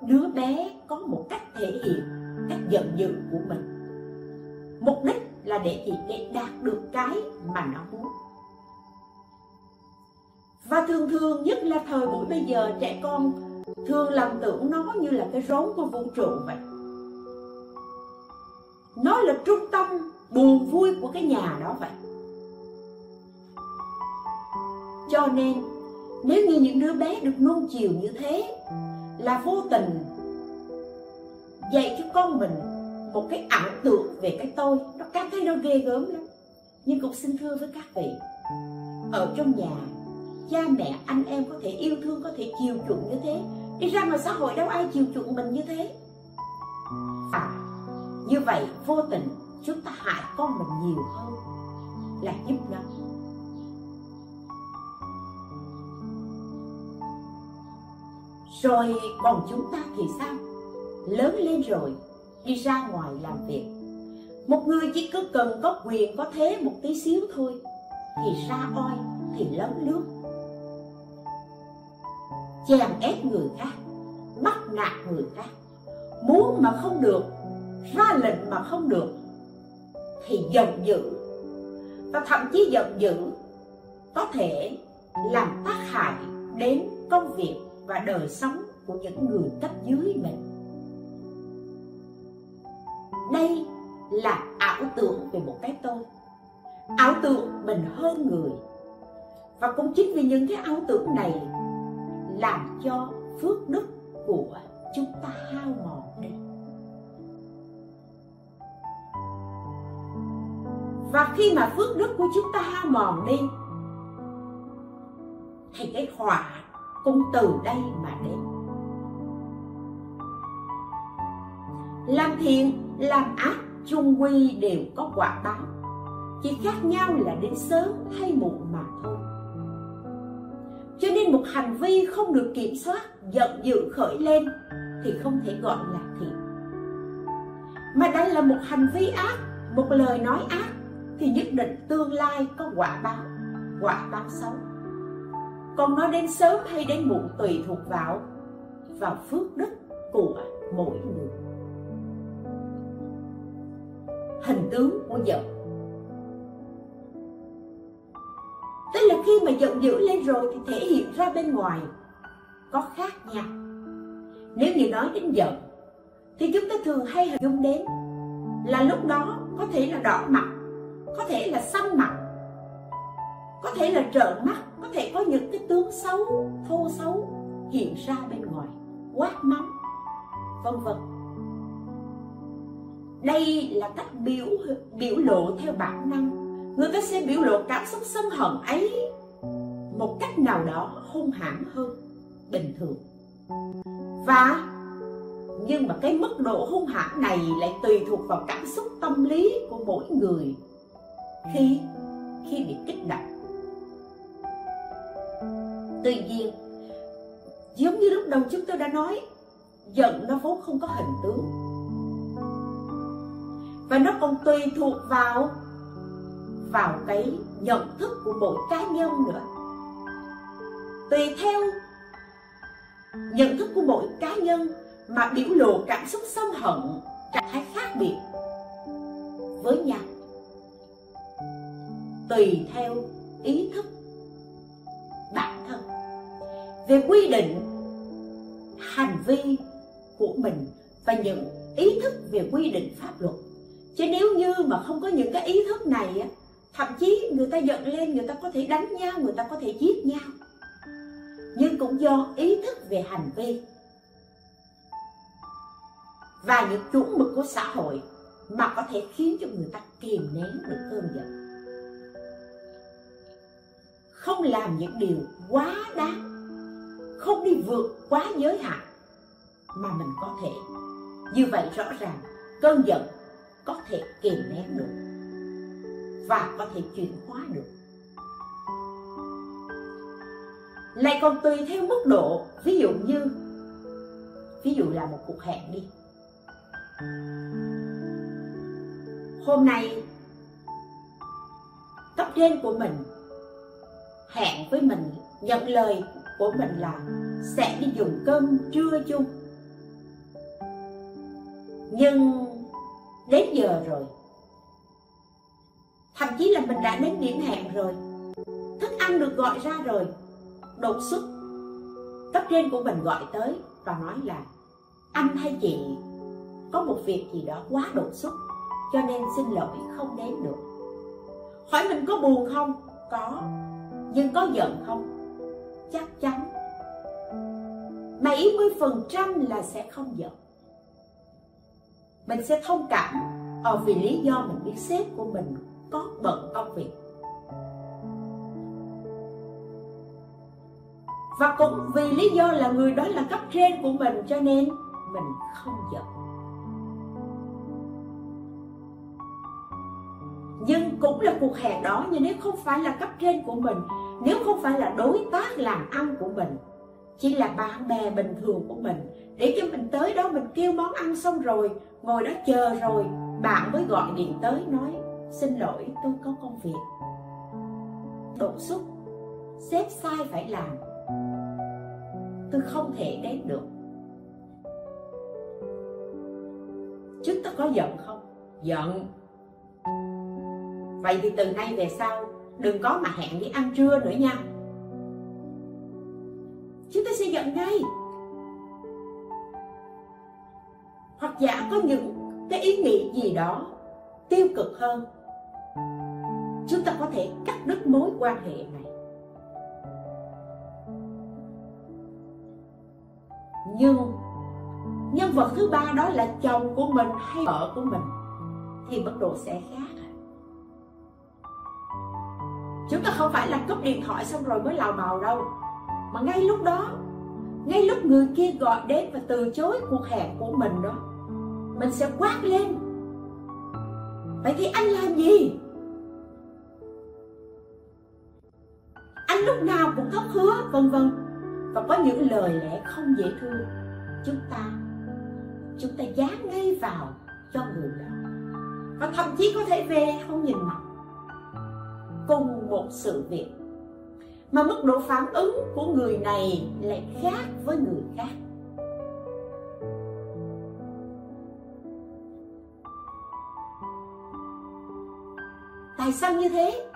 đứa bé có một cách thể hiện cách giận dữ của mình. Mục đích là để gì để đạt được cái mà nó muốn. Và thường thường nhất là thời buổi bây giờ trẻ con thường lầm tưởng nó như là cái rốn của vũ trụ vậy. Nó là trung tâm buồn vui của cái nhà đó vậy. Cho nên, nếu như những đứa bé được nuông chiều như thế, là vô tình dạy cho con mình một cái ảo tưởng về cái tôi, nó cảm thấy nó ghê gớm lắm. Nhưng cũng xin thưa với các vị, ở trong nhà, cha mẹ, anh em có thể yêu thương, có thể chiều chuộng như thế. Đi ra ngoài xã hội đâu ai chiều chuộng mình như thế. À như vậy vô tình chúng ta hại con mình nhiều hơn là giúp nó rồi còn chúng ta thì sao? Lớn lên rồi đi ra ngoài làm việc. Một người chỉ cứ cần có quyền có thế một tí xíu thôi, thì ra oi, thì lớn nước. Chèn ép người khác, bắt nạt người khác. Muốn mà không được, ra lệnh mà không được, thì giận dữ. Và thậm chí giận dữ có thể làm tác hại đến công việc và đời sống của những người cấp dưới mình đây là ảo tưởng về một cái tôi. Ảo tưởng mình hơn người. Và cũng chính vì những cái ảo tưởng này làm cho phước đức của chúng ta hao mòn đi. Và khi mà phước đức của chúng ta hao mòn đi, thì cái họa cũng từ đây mà đến. Làm thiện, làm ác, chung quy đều có quả báo. Chỉ khác nhau là đến sớm hay muộn mà thôi. Cho nên một hành vi không được kiểm soát, giận dữ khởi lên thì không thể gọi là thiện. Mà đây là một hành vi ác, một lời nói ác, thì nhất định tương lai có quả báo quả báo xấu. Còn nói đến sớm hay đến muộn tùy thuộc vào vào phước đức của mỗi người hình tướng của giận tức là khi mà giận dữ lên rồi thì thể hiện ra bên ngoài, có khác nhau. Nếu như nói đến giận thì chúng ta thường hay hình dung đến là lúc đó có thể là đỏ mặt, có thể là xanh mặt, có thể là trợn mắt, có thể có những cái tướng xấu, thô xấu hiện ra bên ngoài, quát mắng vân vân đây là cách biểu biểu lộ theo bản năng. Người ta sẽ biểu lộ cảm xúc sân hận ấy một cách nào đó hung hãn hơn bình thường. Và, nhưng mà cái mức độ hung hãn này lại tùy thuộc vào cảm xúc tâm lý của mỗi người khi khi bị kích động. Tuy nhiên, giống như lúc đầu chúng tôi đã nói, giận nó vốn không có hình tướng và nó còn tùy thuộc vào vào cái nhận thức của mỗi cá nhân nữa. Tùy theo nhận thức của mỗi cá nhân mà biểu lộ cảm xúc sân hận, trạng thái khác biệt với nhau. Tùy theo ý thức bản thân. Về quy định hành vi của mình và những ý thức về quy định pháp luật chứ nếu như mà không có những cái ý thức này á, thậm chí người ta giận lên, người ta có thể đánh nhau, người ta có thể giết nhau. Nhưng cũng do ý thức về hành vi và những chuẩn mực của xã hội mà có thể khiến cho người ta kìm nén được cơn giận. Không làm những điều quá đáng, không đi vượt quá giới hạn mà mình có thể. Như vậy rõ ràng, cơn giận có thể kìm nén được và có thể chuyển hóa được. Lại còn tùy theo mức độ, ví dụ như, ví dụ là một cuộc hẹn đi. Hôm nay, cấp trên của mình hẹn với mình, nhận lời của mình là sẽ đi dùng cơm trưa chung. Nhưng đến giờ rồi. Thậm chí là mình đã đến điểm hẹn rồi. Thức ăn được gọi ra rồi. Đột xuất. Cấp trên của mình gọi tới và nói là, anh hay chị, có một việc gì đó quá đột xuất, cho nên xin lỗi, không đến được. Hỏi mình có buồn không? Có. Nhưng có giận không? Chắc chắn. 70% là sẽ không giận mình sẽ thông cảm ở vì lý do mình biết sếp của mình có bận công việc. Và cũng vì lý do là người đó là cấp trên của mình cho nên mình không giận. Nhưng cũng là cuộc hẹn đó, nhưng nếu không phải là cấp trên của mình, nếu không phải là đối tác làm ăn của mình, chỉ là bạn bè bình thường của mình để cho mình tới đó, mình kêu món ăn xong rồi, ngồi đó chờ rồi, bạn mới gọi điện tới nói, xin lỗi, tôi có công việc. Đột xuất, sếp sai phải làm. Tôi không thể đến được. Chúng ta có giận không? Giận. Vậy thì từ nay về sau, đừng có mà hẹn đi ăn trưa nữa nha. Chúng ta sẽ giận ngay. Giả có những cái ý nghĩ gì đó tiêu cực hơn, chúng ta có thể cắt đứt mối quan hệ này. Nhưng nhân vật thứ ba đó là chồng của mình hay vợ của mình thì mức độ sẽ khác. Chúng ta không phải là cúp điện thoại xong rồi mới lào màu đâu, mà ngay lúc đó, ngay lúc người kia gọi đến và từ chối cuộc hẹn của mình đó mình sẽ quát lên. Vậy thì anh làm gì? Anh lúc nào cũng thất hứa, vân vân. Và có những lời lẽ không dễ thương, chúng ta chúng ta dán ngay vào cho người đó. Và thậm chí có thể về không nhìn mặt. Cùng một sự việc, mà mức độ phản ứng của người này lại khác với người khác. Tại sao như thế?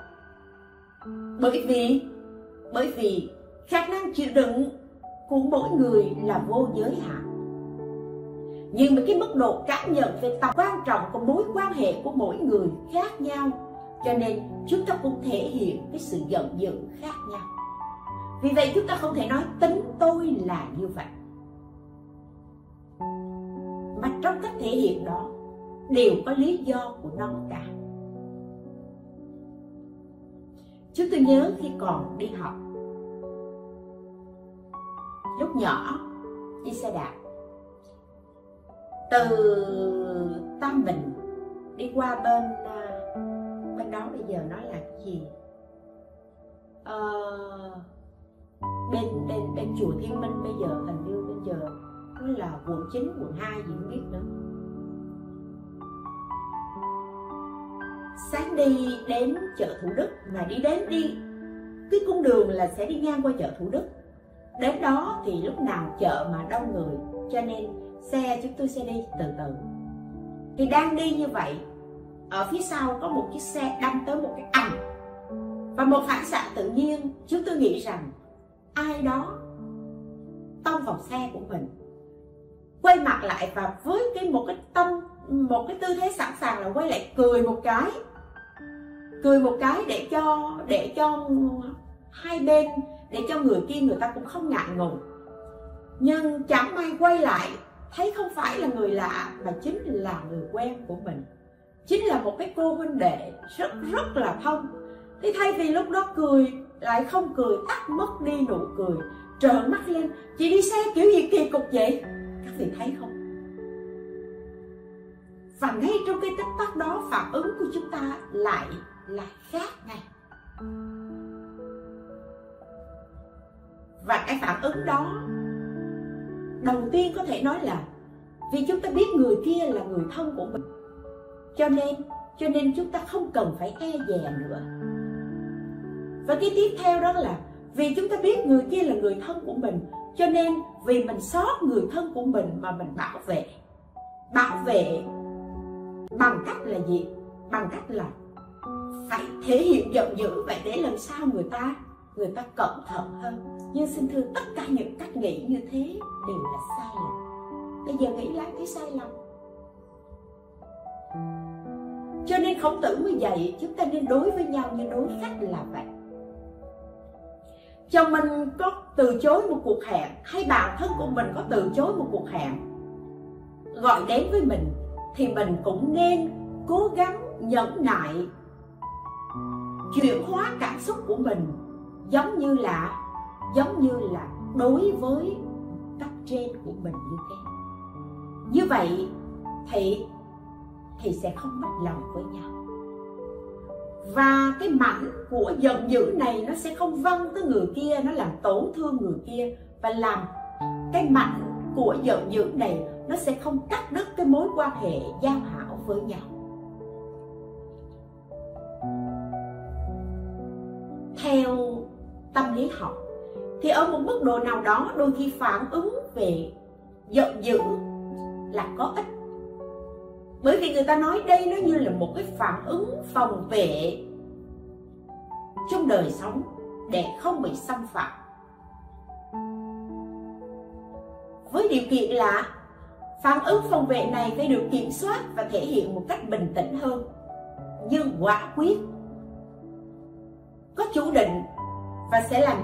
Bởi vì bởi vì khả năng chịu đựng của mỗi người là vô giới hạn. Nhưng mà cái mức độ cảm nhận về tầm quan trọng của mối quan hệ của mỗi người khác nhau, cho nên chúng ta cũng thể hiện cái sự giận dữ khác nhau. Vì vậy chúng ta không thể nói tính tôi là như vậy. Mà trong cách thể hiện đó, đều có lý do của nó cả. Chúng tôi nhớ khi còn đi học. Lúc nhỏ đi xe đạp. Từ Tam Bình đi qua bên à, bên đó bây giờ nó là cái gì? À, bên bên bên chùa Thiên Minh bây giờ hình như bây giờ nó là quận 9, quận 2 gì không biết nữa. Sáng đi đến chợ Thủ Đức mà đi đến đi. Cái cung đường là sẽ đi ngang qua chợ Thủ Đức. Đến đó thì lúc nào chợ mà đông người, cho nên xe chúng tôi sẽ đi từ từ. Thì đang đi như vậy, ở phía sau có một chiếc xe đâm tới một cái ảnh và một phản xạ tự nhiên, chúng tôi nghĩ rằng ai đó tông vào xe của mình, quay mặt lại và với cái một cái tâm một cái tư thế sẵn sàng là quay lại cười một cái. Cười một cái để cho để cho hai bên, để cho người kia người ta cũng không ngại ngùng. Nhưng chẳng may quay lại, thấy không phải là người lạ mà chính là người quen của mình. Chính là một cái cô huynh đệ rất rất là thông. thì thay vì lúc đó cười, lại không cười tắt mất đi nụ cười, trợn mắt lên. Chị đi xe kiểu gì kỳ cục vậy? Các vị thấy không? Và ngay trong cái tích tắc đó, phản ứng của chúng ta lại là khác ngay. Và cái phản ứng đó, đầu tiên có thể nói là vì chúng ta biết người kia là người thân của mình. Cho nên cho nên chúng ta không cần phải e dè nữa. Và cái tiếp theo đó là vì chúng ta biết người kia là người thân của mình, cho nên vì mình sót người thân của mình mà mình bảo vệ. Bảo vệ bằng cách là gì? Bằng cách là phải thể hiện giận dữ vậy để làm sao người ta người ta cẩn thận hơn. Nhưng xin thưa, tất cả những cách nghĩ như thế đều là sai lầm. Bây giờ nghĩ lại thấy sai lầm. Cho nên khổng tử mới dạy, chúng ta nên đối với nhau như đối khách là vậy chồng mình có từ chối một cuộc hẹn, hay bạn thân của mình có từ chối một cuộc hẹn, gọi đến với mình thì mình cũng nên cố gắng nhẫn nại. Chuyển hóa cảm xúc của mình giống như là, giống như là đối với cấp trên của mình như thế. Như vậy thì thì sẽ không mất lòng với nhau. Và cái mảnh của giận dữ này nó sẽ không văng tới người kia, nó làm tổn thương người kia và làm cái mảnh của giận dữ này, nó sẽ không cắt đứt cái mối quan hệ giao hảo với nhau. Theo tâm lý học, thì ở một mức độ nào đó đôi khi phản ứng về giận dữ là có ích. Bởi vì người ta nói đây nó như là một cái phản ứng phòng vệ trong đời sống để không bị xâm phạm. Với điều kiện là phản ứng phòng vệ này phải được kiểm soát và thể hiện một cách bình tĩnh hơn. Nhưng quả quyết, có chủ định và sẽ làm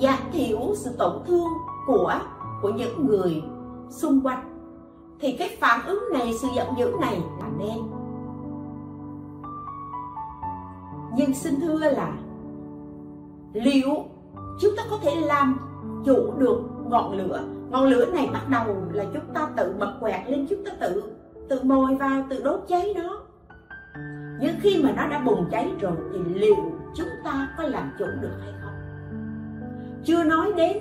giảm thiểu sự tổn thương của của những người xung quanh, thì cái phản ứng này, sự giận dữ này là nên. Nhưng xin thưa là, liệu chúng ta có thể làm chủ được ngọn lửa ngọn lửa này bắt đầu là chúng ta tự bật quẹt lên, chúng ta tự tự mồi vào, tự đốt cháy nó. Nhưng khi mà nó đã bùng cháy rồi thì liệu chúng ta có làm chủ được hay không? Chưa nói đến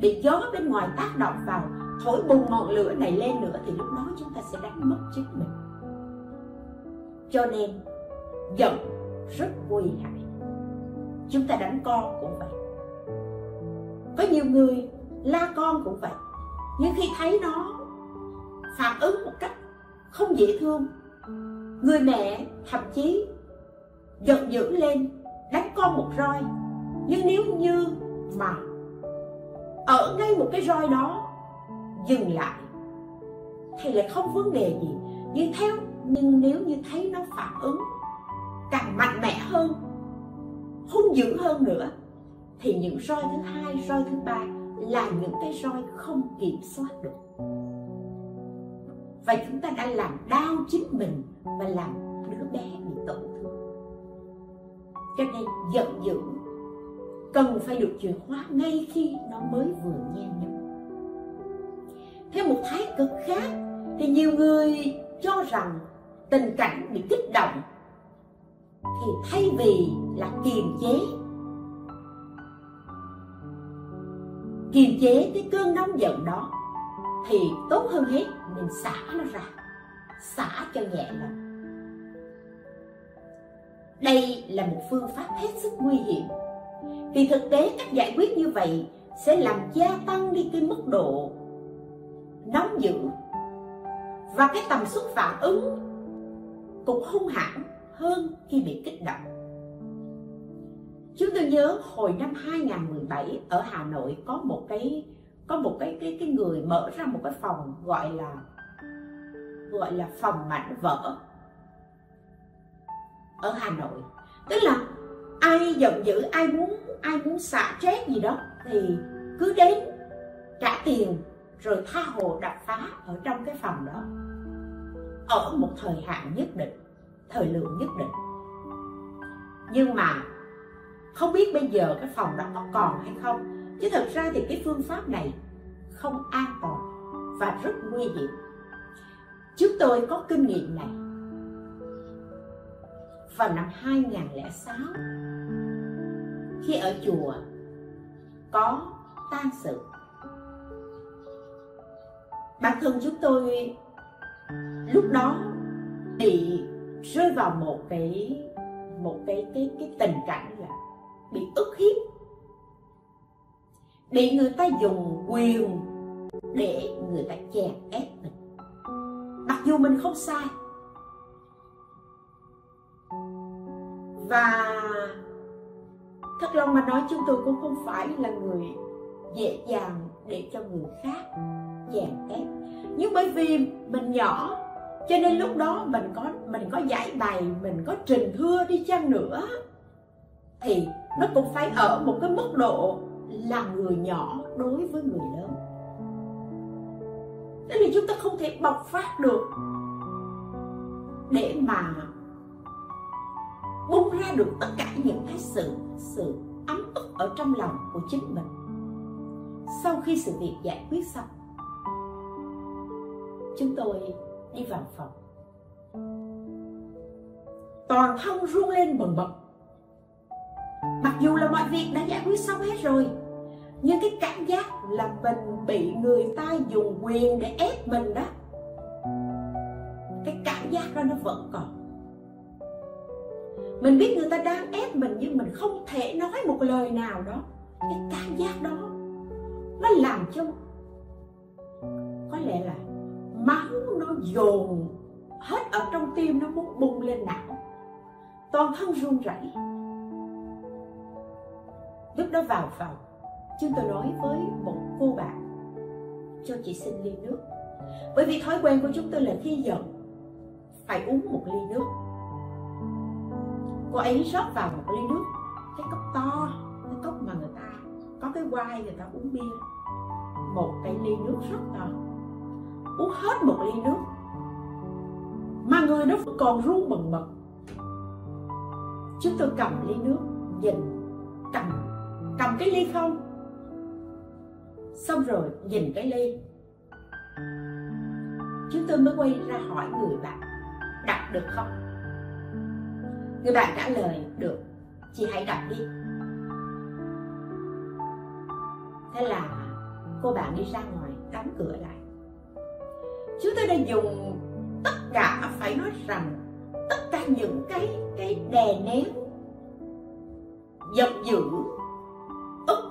bị gió bên ngoài tác động vào, thổi bùng ngọn lửa này lên nữa thì lúc đó chúng ta sẽ đánh mất chính mình. Cho nên, giận rất nguy hại. Chúng ta đánh con cũng vậy. Có nhiều người la con cũng vậy nhưng khi thấy nó phản ứng một cách không dễ thương, người mẹ thậm chí giận dữ lên, đánh con một roi. Nhưng nếu như mà ở ngay một cái roi đó dừng lại, thì lại không vấn đề gì. Nhưng theo, nhưng nếu như thấy nó phản ứng càng mạnh mẽ hơn, hung dữ hơn nữa, thì những roi thứ hai, roi thứ ba là những cái roi không kiểm soát được. Và chúng ta đã làm đau chính mình và làm đứa bé bị tổn thương. Cho nên giận dữ cần phải được chuyển hóa ngay khi nó mới vừa nhen nhóm theo một thái cực khác, thì nhiều người cho rằng tình cảnh bị kích động thì thay vì là kiềm chế kiềm chế cái cơn nóng giận đó, thì tốt hơn hết mình xả nó ra, xả cho nhẹ lòng đây là một phương pháp hết sức nguy hiểm vì thực tế cách giải quyết như vậy sẽ làm gia tăng đi cái mức độ nóng dữ và cái tầm suất phản ứng cũng hung hãn hơn khi bị kích động. Chúng tôi nhớ hồi năm 2017 ở Hà Nội có một cái có một cái cái cái người mở ra một cái phòng gọi là gọi là phòng mảnh vỡ ở Hà Nội. Tức là ai giận dữ, ai muốn ai muốn xả stress gì đó thì cứ đến trả tiền rồi tha hồ đập phá ở trong cái phòng đó ở một thời hạn nhất định thời lượng nhất định nhưng mà không biết bây giờ cái phòng đó có còn hay không, chứ thật ra thì cái phương pháp này không an toàn và rất nguy hiểm. Chúng tôi có kinh nghiệm này. Vào năm 2006 khi ở chùa, có tang sự. Bản thân chúng tôi lúc đó bị rơi vào một cái một cái cái cái tình cảnh bị ức hiếp. Bị người ta dùng quyền để người ta chèn ép mình. Mặc dù mình không sai. Và thật lòng mà nói, chúng tôi cũng không phải là người dễ dàng để cho người khác chèn ép. Nhưng bởi vì mình nhỏ, cho nên lúc đó mình có mình có giải bày, mình có trình thưa đi chăng nữa, thì nó cũng phải ở một cái mức độ là người nhỏ đối với người lớn. Thế thì chúng ta không thể bộc phát được để mà bung ra được tất cả những cái sự sự ấm ức ở trong lòng của chính mình. Sau khi sự việc giải quyết xong, chúng tôi đi vào phòng. Toàn thân run lên bần bật mặc dù là mọi việc đã giải quyết xong hết rồi, nhưng cái cảm giác là mình bị người ta dùng quyền để ép mình đó, cái cảm giác đó nó vẫn còn. Mình biết người ta đang ép mình nhưng mình không thể nói một lời nào đó. Cái cảm giác đó nó làm cho có lẽ là máu nó dồn hết ở trong tim nó muốn bung lên não, toàn thân run rẩy lúc đó vào phòng chúng tôi nói với một cô bạn, cho chị xin ly nước. Bởi vì thói quen của chúng tôi là khi giận phải uống một ly nước. Cô ấy rót vào một ly nước, cái cốc to, cái cốc mà người ta, có cái quai người ta uống bia. Một cái ly nước rất to. Uống hết một ly nước, mà người nó còn run bần bật. Chúng tôi cầm ly nước, nhìn cầm cái ly không? Xong rồi, nhìn cái ly. Chúng tôi mới quay ra hỏi người bạn đọc được không? Người bạn trả lời, được, chị hãy đọc đi. Thế là cô bạn đi ra ngoài, đóng cửa lại. Chúng tôi đã dùng tất cả, phải nói rằng, tất cả những cái cái đè nén, giận dữ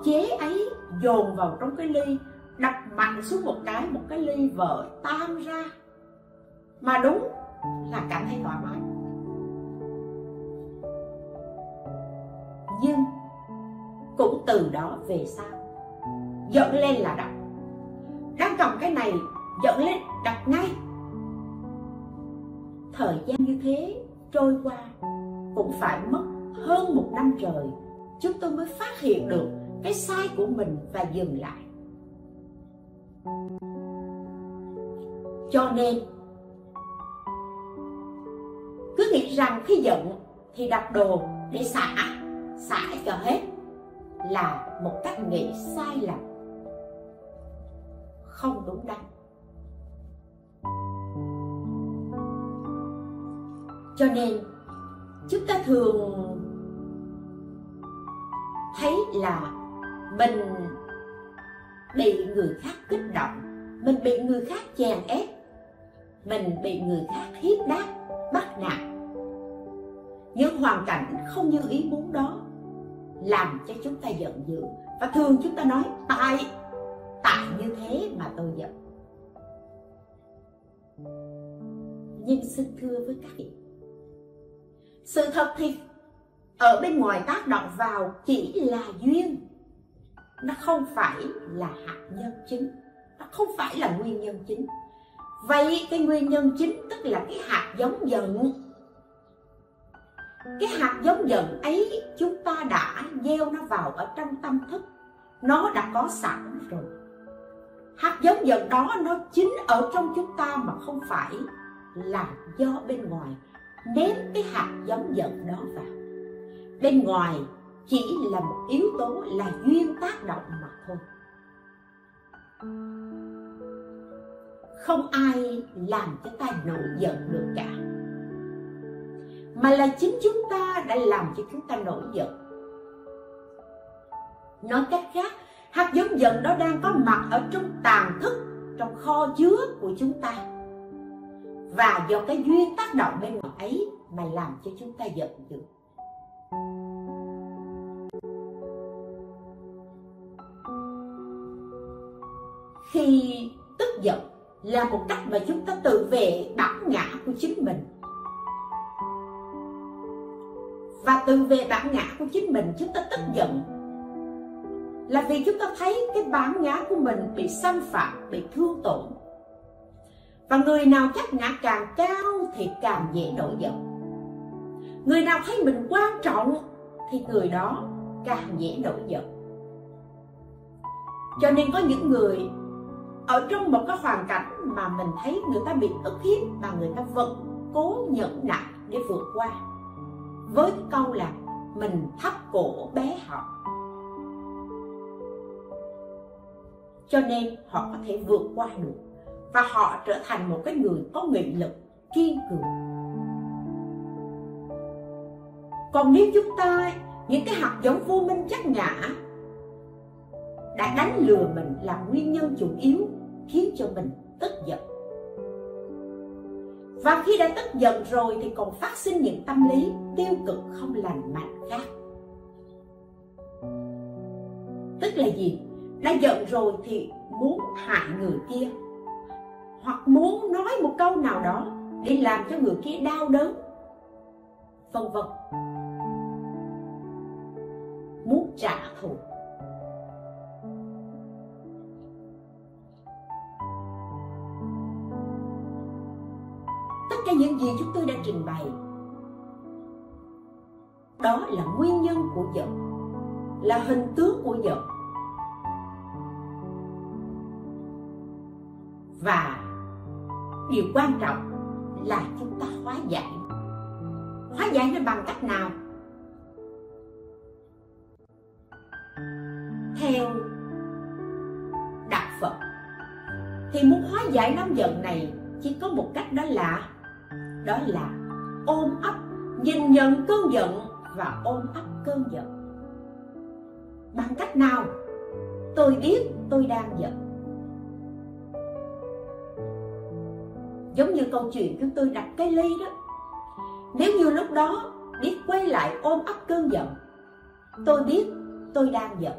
chế ấy dồn vào trong cái ly, đập mạnh xuống một cái một cái ly vỡ tan ra. Mà đúng là cảm thấy thoải mái. Nhưng cũng từ đó về sau giận lên là đập đang cầm cái này giận lên đập ngay. Thời gian như thế trôi qua, cũng phải mất hơn một năm trời chúng tôi mới phát hiện được cái sai của mình và dừng lại. Cho nên, cứ nghĩ rằng khi giận thì đặt đồ để xả xả cho hết là một cách nghĩ sai lầm. Không đúng đắn. Cho nên, chúng ta thường thấy là mình bị người khác kích động, mình bị người khác chèn ép, mình bị người khác hiếp đáp, bắt nạt. Những hoàn cảnh không như ý muốn đó làm cho chúng ta giận dữ. Và thường chúng ta nói, tại tại như thế mà tôi giận. Nhưng xin thưa với các vị, sự thật thì ở bên ngoài tác động vào chỉ là duyên nó không phải là hạt nhân chính. Nó không phải là nguyên nhân chính. Vậy cái nguyên nhân chính tức là cái hạt giống giận. Cái hạt giống giận ấy chúng ta đã gieo nó vào ở trong tâm thức. Nó đã có sẵn rồi. Hạt giống giận đó nó chính ở trong chúng ta mà không phải là do bên ngoài. Ném cái hạt giống giận đó vào. Bên ngoài chỉ là một yếu tố là duyên tác động mà thôi. Không ai làm cho ta nổi giận được cả. Mà là chính chúng ta đã làm cho chúng ta nổi giận. Nói cách khác, hạt giống giận đó đang có mặt ở trong tàn thức, trong kho chứa của chúng ta. Và do cái duyên tác động bên ngoài ấy mà làm cho chúng ta giận dữ. Là một cách mà chúng ta tự vệ bản ngã của chính mình. Và tự về bản ngã của chính mình, chúng ta tức giận. Là vì chúng ta thấy cái bản ngã của mình bị xâm phạm, bị thương tổn. Và người nào chắc ngã càng cao thì càng dễ nổi giận. Người nào thấy mình quan trọng thì người đó càng dễ nổi giận. Cho nên có những người ở trong một cái hoàn cảnh mà mình thấy người ta bị ức hiếp mà người ta vẫn cố nhẫn nại để vượt qua. Với câu là mình thắt cổ bé họ. Cho nên họ có thể vượt qua được và họ trở thành một cái người có nghị lực, kiên cường. Còn nếu chúng ta, những cái hạt giống vô minh chắc ngã đã đánh lừa mình là nguyên nhân chủ yếu khiến cho mình tức giận. Và khi đã tức giận rồi thì còn phát sinh những tâm lý tiêu cực không lành mạnh khác. Tức là gì? Đã giận rồi thì muốn hại người kia. Hoặc muốn nói một câu nào đó để làm cho người kia đau đớn, vân vân. Muốn trả thù. Những gì chúng tôi đã trình bày. Đó là nguyên nhân của giận, là hình tướng của giận. Và điều quan trọng là chúng ta hóa giải. Hóa giải nó bằng cách nào? Theo đạo phật, thì muốn hóa giải nóng giận này chỉ có một cách đó là đó là ôm ấp, nhìn nhận cơn giận và ôm ấp cơn giận. Bằng cách nào? Tôi biết tôi đang giận. Giống như câu chuyện chúng tôi đặt cái ly đó. Nếu như lúc đó biết quay lại ôm ấp cơn giận, tôi biết tôi đang giận.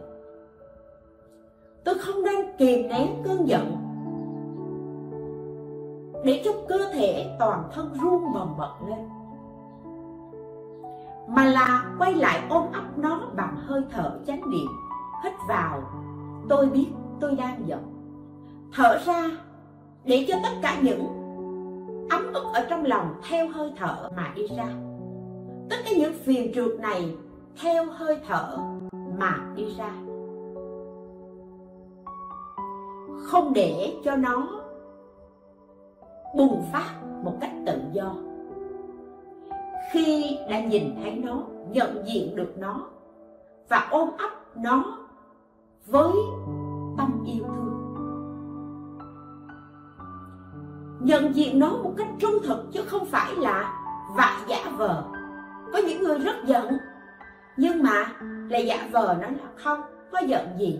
Tôi không đang kìm nén cơn giận để cho cơ thể toàn thân run bần bật lên. Mà là quay lại ôm ấp nó bằng hơi thở chánh niệm. Hít vào. Tôi biết tôi đang giận. Thở ra. Để cho tất cả những ấm ức ở trong lòng theo hơi thở mà đi ra. Tất cả những phiền trượt này theo hơi thở mà đi ra. Không để cho nó bùng phát một cách tự do. Khi đã nhìn thấy nó, nhận diện được nó và ôm ấp nó với tâm yêu thương. Nhận diện nó một cách trung thực chứ không phải là vạ giả vờ. Có những người rất giận, nhưng mà lại giả vờ nó là không, có giận gì?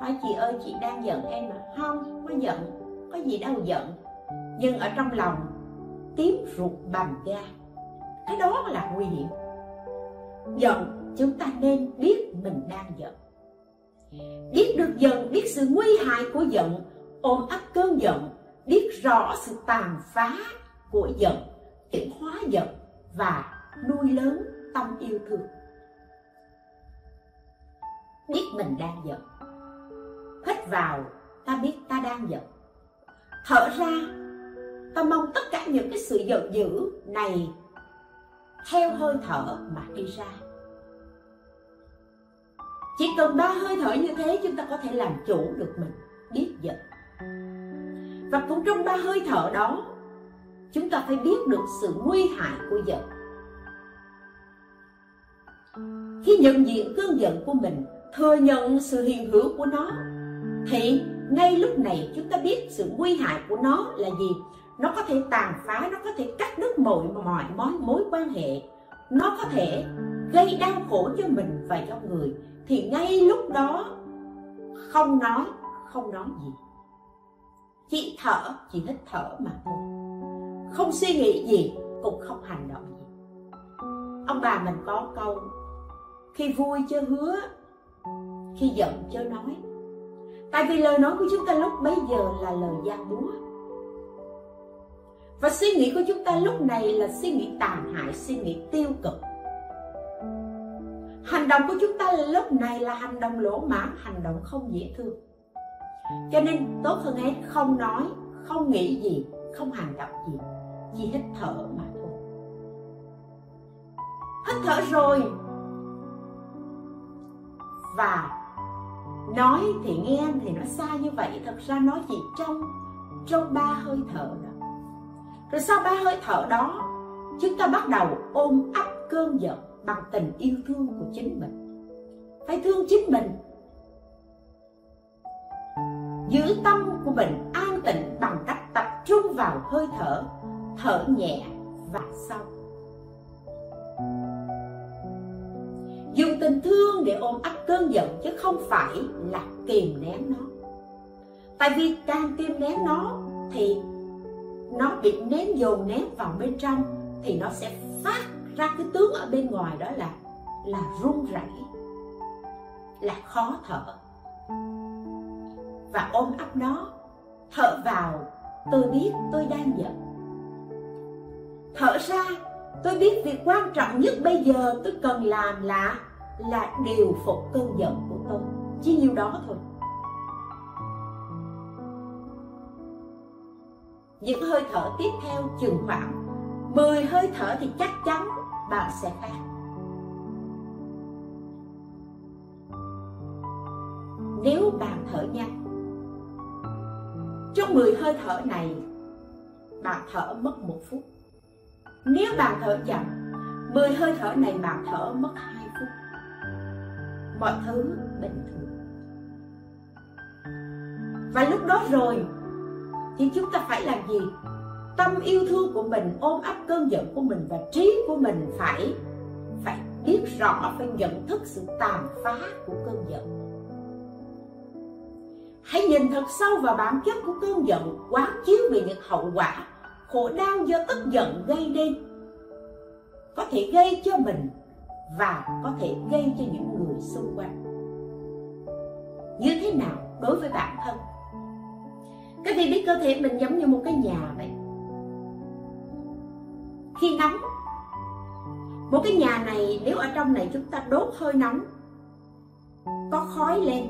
Hỏi chị ơi, chị đang giận em mà. Không, có giận. Có gì đâu giận nhưng ở trong lòng, tím ruột bầm da. Cái đó là nguy hiểm. Giận, chúng ta nên biết mình đang giận. Biết được giận, biết sự nguy hại của giận, ôm ấp cơn giận, biết rõ sự tàn phá của giận, chuyển hóa giận và nuôi lớn tâm yêu thương. Biết mình đang giận. Hít vào, ta biết ta đang giận. Thở ra ta mong tất cả những cái sự giận dữ này theo hơi thở mà đi ra. Chỉ cần ba hơi thở như thế chúng ta có thể làm chủ được mình, biết giận. Và cũng trong ba hơi thở đó, chúng ta phải biết được sự nguy hại của giận. Khi nhận diện cơn giận của mình, thừa nhận sự hiện hữu của nó, thì ngay lúc này chúng ta biết sự nguy hại của nó là gì nó có thể tàn phá, nó có thể cắt đứt mọi mọi mối mối quan hệ. Nó có thể gây đau khổ cho mình và cho người. Thì ngay lúc đó, không nói không nói gì. Chỉ thở, chỉ hít thở mà thôi. Không suy nghĩ gì, cũng không hành động gì. Ông bà mình có câu, khi vui chớ hứa, khi giận chớ nói. Tại vì lời nói của chúng ta lúc bấy giờ là lời gian búa và suy nghĩ của chúng ta lúc này là suy nghĩ tàn hại, suy nghĩ tiêu cực. Hành động của chúng ta lúc này là hành động lỗ mãn hành động không dễ thương. Cho nên tốt hơn hết, không nói, không nghĩ gì, không hành động gì. Chỉ hít thở mà thôi. Hít thở rồi. Và nói thì nghe thì nó xa như vậy. Thật ra nói chỉ trong trong ba hơi thở đó rồi sau ba hơi thở đó, chúng ta bắt đầu ôm ấp cơn giận bằng tình yêu thương của chính mình. Phải thương chính mình. Giữ tâm của mình an tịnh bằng cách tập trung vào hơi thở thở nhẹ và sâu. Dùng tình thương để ôm ấp cơn giận chứ không phải là kìm nén nó. Tại vì càng kìm nén nó thì nó bị nén dồn nén vào bên trong, thì nó sẽ phát ra cái tướng ở bên ngoài đó là là run rẩy, là khó thở. Và ôm ấp nó, thở vào, tôi biết tôi đang giận. Thở ra, tôi biết việc quan trọng nhất bây giờ tôi cần làm là là điều phục cơn giận của tôi. Chỉ nhiêu đó thôi. Những hơi thở tiếp theo chừng khoảng 10 hơi thở thì chắc chắn bạn sẽ khác. Nếu bạn thở nhanh, trong 10 hơi thở này, bạn thở mất một phút. Nếu bạn thở chậm 10 hơi thở này bạn thở mất 2 phút. Mọi thứ bình thường. Và lúc đó rồi thì chúng ta phải làm gì? Tâm yêu thương của mình, ôm ấp cơn giận của mình và trí của mình phải phải biết rõ, phải nhận thức sự tàn phá của cơn giận. Hãy nhìn thật sâu vào bản chất của cơn giận, quán chiếu về những hậu quả khổ đau do tức giận gây nên có thể gây cho mình và có thể gây cho những người xung quanh. Như thế nào đối với bản thân? Cái thì biết cơ thể mình giống như một cái nhà vậy. Khi nóng, một cái nhà này nếu ở trong này chúng ta đốt hơi nóng, có khói lên,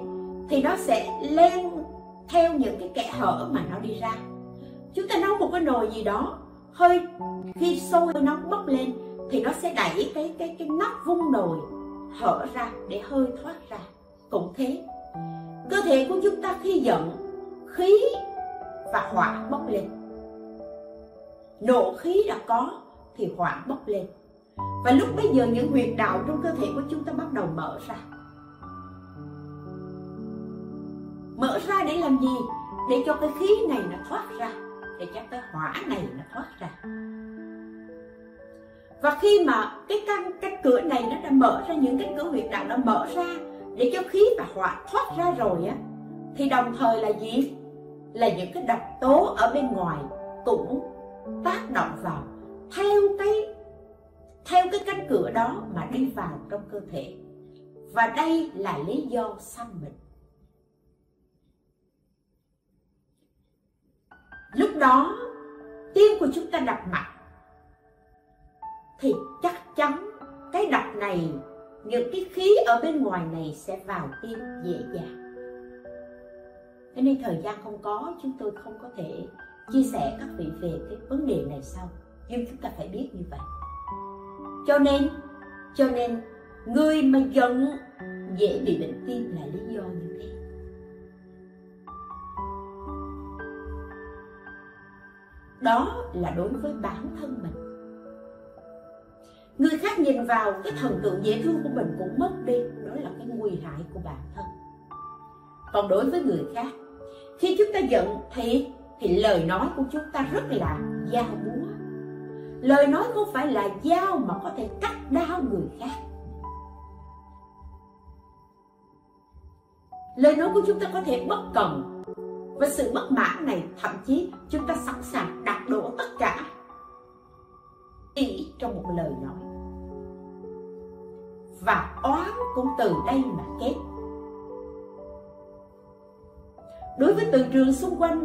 thì nó sẽ lên theo những cái kẽ hở mà nó đi ra. Chúng ta nấu một cái nồi gì đó, hơi, khi sôi nóng bốc lên, thì nó sẽ đẩy cái cái cái nắp vung nồi hở ra để hơi thoát ra. Cũng thế, cơ thể của chúng ta khi giận, khí và hỏa bốc lên. Nộ khí đã có thì hỏa bốc lên. Và lúc bây giờ những huyệt đạo trong cơ thể của chúng ta bắt đầu mở ra. Mở ra để làm gì? Để cho cái khí này nó thoát ra. Để cho cái hỏa này nó thoát ra. Và khi mà cái căn, cái cửa này nó đã mở ra, những cái cửa huyệt đạo nó mở ra, để cho khí và hỏa thoát ra rồi á, thì đồng thời là gì? Là những cái độc tố ở bên ngoài cũng tác động vào theo cái theo cái cánh cửa đó mà đi vào trong cơ thể. Và đây là lý do sanh bệnh lúc đó, tim của chúng ta đập mạnh, thì chắc chắn cái đập này, những cái khí ở bên ngoài này sẽ vào tim dễ dàng thế nên thời gian không có, chúng tôi không có thể chia sẻ các vị về cái vấn đề này sau. Nhưng chúng ta phải biết như vậy. Cho nên cho nên, người mà giận, dễ bị bệnh tim là lý do như thế. Đó là đối với bản thân mình. Người khác nhìn vào cái thần tượng dễ thương của mình cũng mất đi. Đó là cái nguy hại của bản thân. Còn đối với người khác khi chúng ta giận thì thì lời nói của chúng ta rất là dao búa. Lời nói không phải là dao mà có thể cắt đau người khác. Lời nói của chúng ta có thể bất cần. Và sự bất mãn này, thậm chí chúng ta sẵn sàng đặt đổ tất cả. Chỉ trong một lời nói. Và oán cũng từ đây mà kết đối với từ trường xung quanh,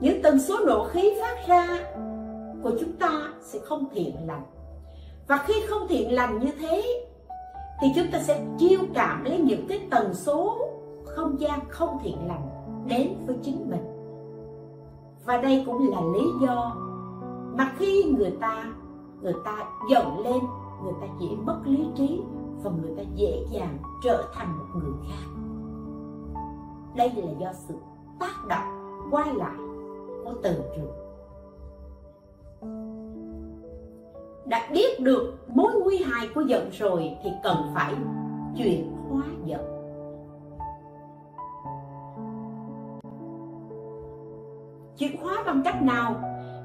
những tần số nộ khí phát ra của chúng ta sẽ không thiện lành. Và khi không thiện lành như thế, thì chúng ta sẽ chiêu cảm lấy những cái tần số không gian không thiện lành đến với chính mình. Và đây cũng là lý do mà khi người ta người ta giận lên, người ta dễ mất lý trí và người ta dễ dàng trở thành một người khác đây là do sự tác động, quay lại của từ trường. Đã biết được mối nguy hại của giận rồi thì cần phải chuyển hóa giận. Chuyển hóa bằng cách nào?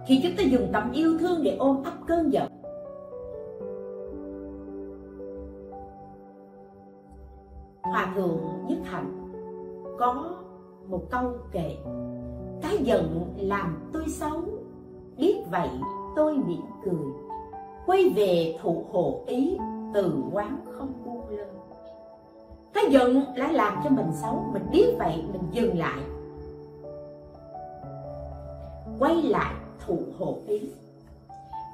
Thì chúng ta dùng tâm yêu thương để ôm ấp cơn giận. Hòa thượng nhất hạnh có một câu kệ, cái giận làm tôi xấu, biết vậy tôi mỉm cười. Quay về thụ hộ ý, từ quán không buông lơ cái giận đã làm cho mình xấu, mình biết vậy mình dừng lại. Quay lại thụ hộ ý.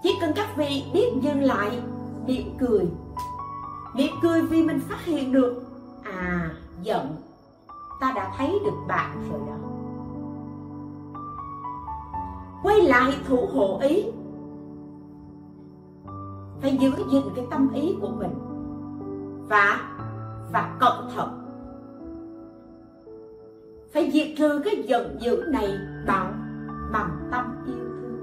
Chỉ cần các vị biết dừng lại, mỉm cười. Mỉm cười vì mình phát hiện được à giận ta đã thấy được bạn rồi đó. Quay lại thủ hộ ý. Phải giữ gìn cái tâm ý của mình. Và và cẩn thận. Phải diệt trừ cái giận dữ này bằng bằng tâm yêu thương.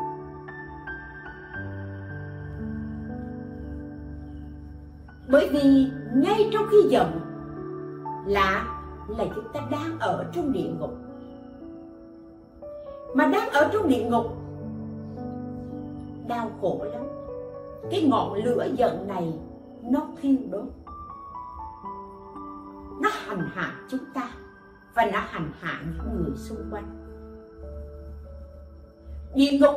Bởi vì ngay trong khi giận là là chúng ta đang ở trong địa ngục. Mà đang ở trong địa ngục, đau khổ lắm. Cái ngọn lửa giận này, nó thiêu đốt. Nó hành hạ chúng ta và nó hành hạ những người xung quanh. Địa ngục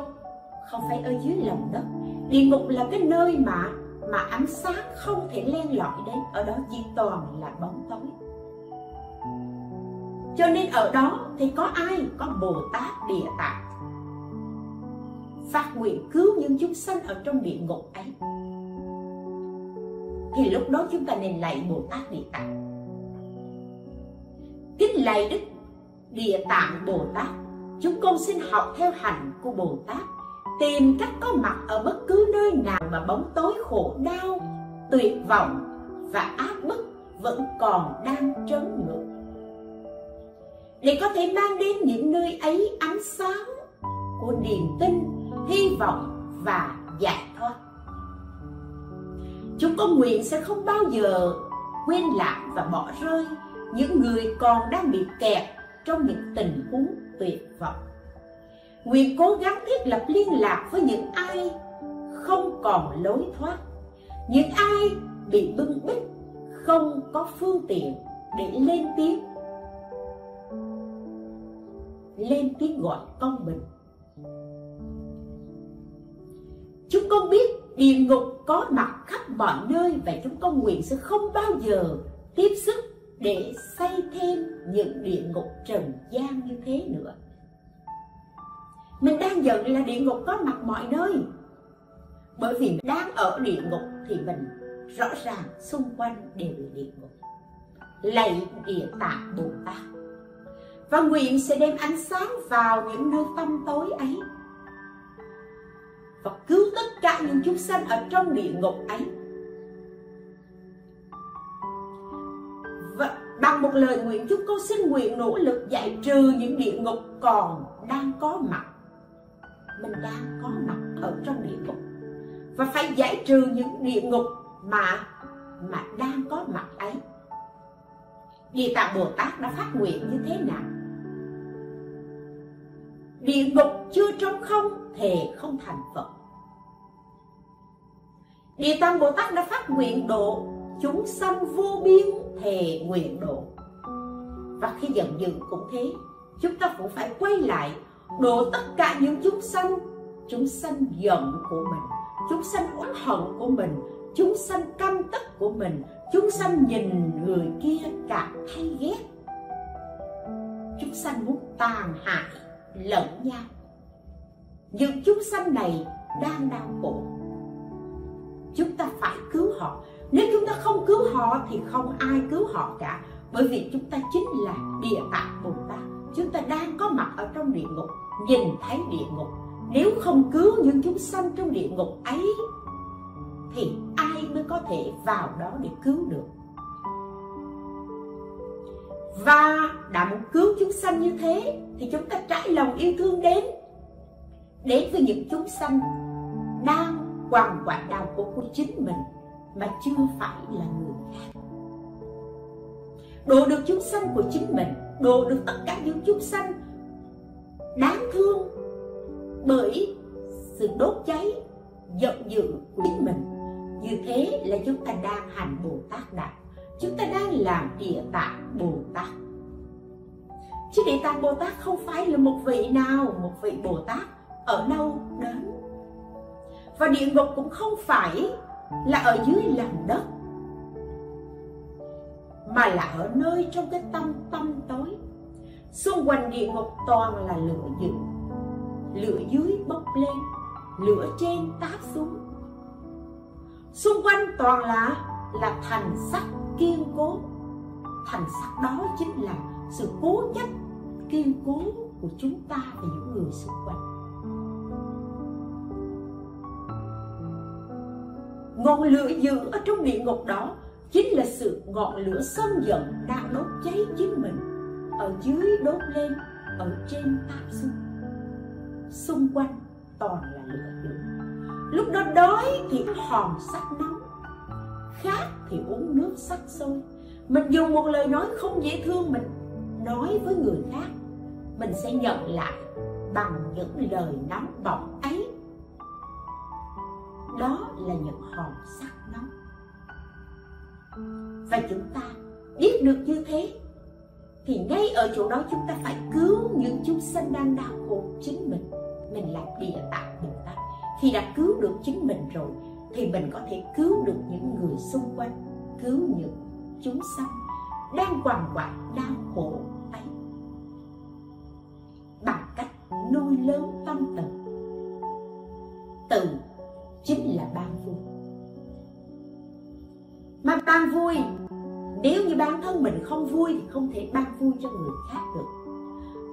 không phải ở dưới lòng đất. Địa ngục là cái nơi mà mà ánh sáng không thể len lỏi đến. Ở đó chỉ toàn là bóng tối cho nên ở đó thì có ai? Có bồ tát địa tạng. Phát nguyện cứu những chúng sanh ở trong địa ngục ấy. Thì lúc đó chúng ta nên lạy bồ tát địa tạng. Kính lạy đức địa tạng bồ tát chúng con xin học theo hành của bồ tát tìm cách có mặt ở bất cứ nơi nào mà bóng tối khổ đau, tuyệt vọng và áp bức vẫn còn đang trấn ngược để có thể mang đến những nơi ấy ánh sáng của niềm tin, hy vọng và giải thoát. Chúng con nguyện sẽ không bao giờ quên lãng và bỏ rơi những người còn đang bị kẹt trong những tình huống tuyệt vọng. Nguyện cố gắng thiết lập liên lạc với những ai không còn lối thoát, những ai bị bưng bít, không có phương tiện để lên tiếng lên tiếng gọi con mình. chúng con biết địa ngục có mặt khắp mọi nơi và chúng con nguyện sẽ không bao giờ tiếp sức để xây thêm những địa ngục trần gian như thế nữa. Mình đang giận là địa ngục có mặt mọi nơi. Bởi vì đang ở địa ngục thì mình rõ ràng xung quanh đều là địa ngục. Lạy địa tạng bồ tát và nguyện sẽ đem ánh sáng vào những nơi tâm tối ấy. Và cứu tất cả những chúng sanh ở trong địa ngục ấy. Và bằng một lời nguyện, chúng con xin nguyện nỗ lực giải trừ những địa ngục còn đang có mặt. Mình đang có mặt ở trong địa ngục. Và phải giải trừ những địa ngục mà mà đang có mặt ấy. Địa Tạng Bồ Tát đã phát nguyện như thế nào? Địa ngục chưa trống không Thề không thành Phật. Địa Tạng Bồ Tát đã phát nguyện độ, Chúng sanh vô biên Thề nguyện độ. Và khi giận dữ cũng thế, Chúng ta cũng phải quay lại, Độ tất cả những chúng sanh. Chúng sanh giận của mình, chúng sanh oán hận của mình, chúng sanh căm tức của mình, chúng sanh nhìn người kia cảm thấy ghét. Chúng sanh muốn tàn hại lẫn nhau. Những chúng sanh này đang đau khổ. Chúng ta phải cứu họ. Nếu chúng ta không cứu họ thì không ai cứu họ cả. Bởi vì chúng ta chính là địa tạng bồ tát. Chúng ta đang có mặt ở trong địa ngục, nhìn thấy địa ngục. Nếu không cứu những chúng sanh trong địa ngục ấy, thì ai mới có thể vào đó để cứu được? Và đã muốn cứu chúng sanh như thế, thì chúng ta trải lòng yêu thương đến. Đến với những chúng sanh đang quằn quại đau khổ của chính mình, mà chưa phải là người khác. Độ được chúng sanh của chính mình, độ được tất cả những chúng sanh đáng thương bởi sự đốt cháy, giận dữ của chính mình, như thế là chúng ta đang hành bồ tát đạo chúng ta đang làm địa tạng bồ tát. Chứ địa tạng bồ tát không phải là một vị nào, một vị bồ tát ở đâu đến. Và địa ngục cũng không phải là ở dưới lòng đất, mà là ở nơi trong cái tâm tâm tối. Xung quanh địa ngục toàn là lửa dữ, lửa dưới bốc lên, lửa trên táp xuống. Xung quanh toàn là là thành sắt kiên cố. Thành sắt đó chính là sự cố chấp, kiên cố của chúng ta và những người xung quanh. Ngọn lửa dữ ở trong địa ngục đó chính là sự ngọn lửa sân giận đang đốt cháy chính mình ở dưới đốt lên ở trên táp xuống xung quanh toàn là lửa dữ. Lúc đó đói thì hòn sắt nóng khát thì uống nước sắc sôi. Mình dùng một lời nói không dễ thương mình, nói với người khác, mình sẽ nhận lại bằng những lời nóng bỏng ấy. Đó là những hòn sắt nóng. Và chúng ta biết được như thế, thì ngay ở chỗ đó chúng ta phải cứu những chúng sanh đang đau khổ chính mình. Mình làm địa tạng bồ tát. Khi đã cứu được chính mình rồi thì mình có thể cứu được những người xung quanh, cứu những chúng sanh đang quằn quại, đau khổ ấy. Bằng cách nuôi lớn tâm từ. Từ chính là ban vui. Mà ban vui, nếu như bản thân mình không vui thì không thể ban vui cho người khác được.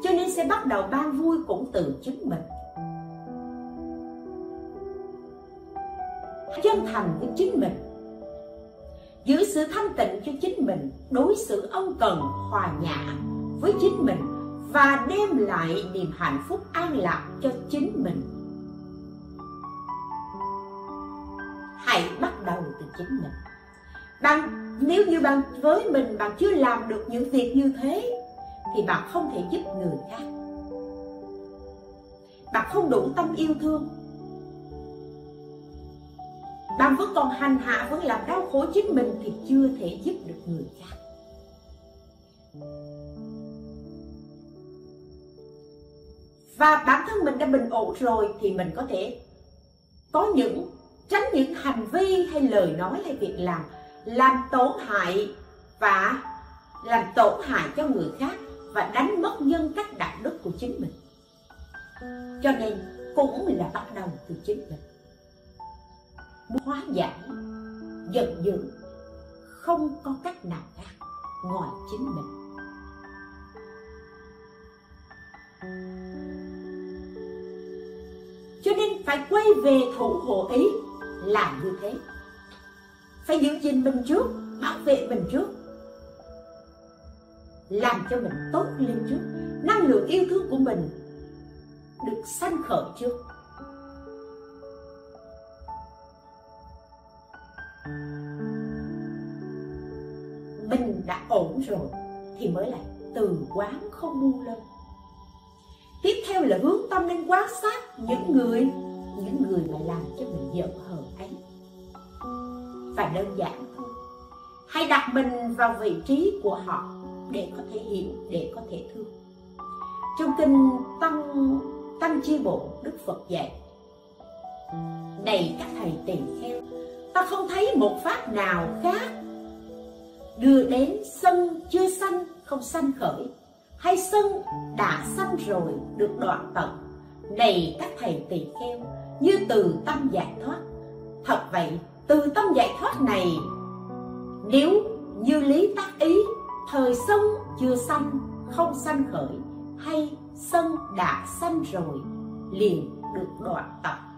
Cho nên sẽ bắt đầu ban vui cũng từ chính mình. Chân thành với chính mình. Giữ sự thanh tịnh cho chính mình, đối xử ân cần, hòa nhã với chính mình và đem lại niềm hạnh phúc an lạc cho chính mình. Hãy bắt đầu từ chính mình. Bạn, nếu như bạn với mình bạn chưa làm được những việc như thế, thì bạn không thể giúp người khác. Bạn không đủ tâm yêu thương bạn vẫn còn hành hạ vẫn làm đau khổ chính mình thì chưa thể giúp được người khác. Và bản thân mình đã bình ổn rồi thì mình có thể có những, tránh những hành vi hay lời nói hay việc làm làm tổn hại và làm tổn hại cho người khác và đánh mất nhân cách đạo đức của chính mình. Cho nên cũng là bắt đầu từ chính mình hóa giải, giận dữ, không có cách nào khác ngoài chính mình. Cho nên phải quay về thủ hộ ý làm như thế. Phải giữ gìn mình trước, bảo vệ mình trước. Làm cho mình tốt lên trước. Năng lượng yêu thương của mình được sanh khởi trước. Đã ổn rồi, thì mới lại từ quán không buông lên tiếp theo là hướng tâm lên quan sát những người những người mà làm cho mình giận hờn ấy. Và đơn giản thôi, hãy đặt mình vào vị trí của họ để có thể hiểu, để có thể thương. Trong kinh tăng tăng chi bộ, đức phật dạy, này các thầy tỳ kheo, ta không thấy một pháp nào khác đưa đến sân chưa sanh, không sanh khởi. Hay sân đã sanh rồi, được đoạn tận. Này các thầy tỳ kheo, như từ tâm giải thoát. Thật vậy, từ tâm giải thoát này, nếu như lý tác ý, thời sân chưa sanh, không sanh khởi, hay sân đã sanh rồi, liền được đoạn tập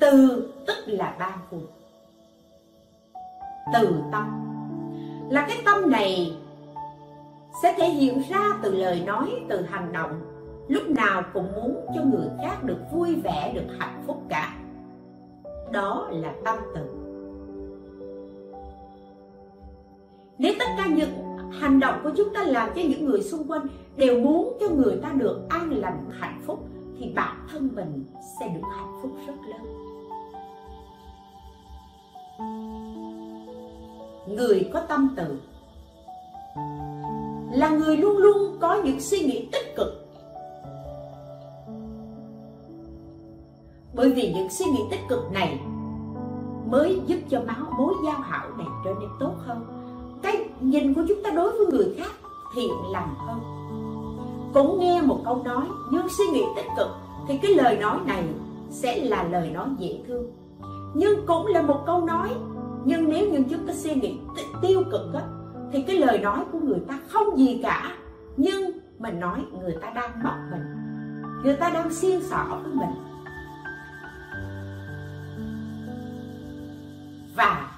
từ tức là ba phần từ tâm. Là cái tâm này sẽ thể hiện ra từ lời nói, từ hành động. Lúc nào cũng muốn cho người khác được vui vẻ, được hạnh phúc cả. Đó là tâm từ. Nếu tất cả những hành động của chúng ta làm cho những người xung quanh đều muốn cho người ta được an lành, hạnh phúc, thì bản thân mình sẽ được hạnh phúc rất lớn người có tâm từ là người luôn luôn có những suy nghĩ tích cực. Bởi vì những suy nghĩ tích cực này mới giúp cho máu mối giao hảo này trở nên tốt hơn. Cái nhìn của chúng ta đối với người khác thiện lành hơn. Cũng nghe một câu nói nhưng suy nghĩ tích cực, thì cái lời nói này sẽ là lời nói dễ thương nhưng cũng là một câu nói. Nhưng nếu như chúng ta suy nghĩ tiêu cực á, thì cái lời nói của người ta không gì cả. Nhưng mình nói người ta đang móc mình. Người ta đang xiên xỏ với mình. Và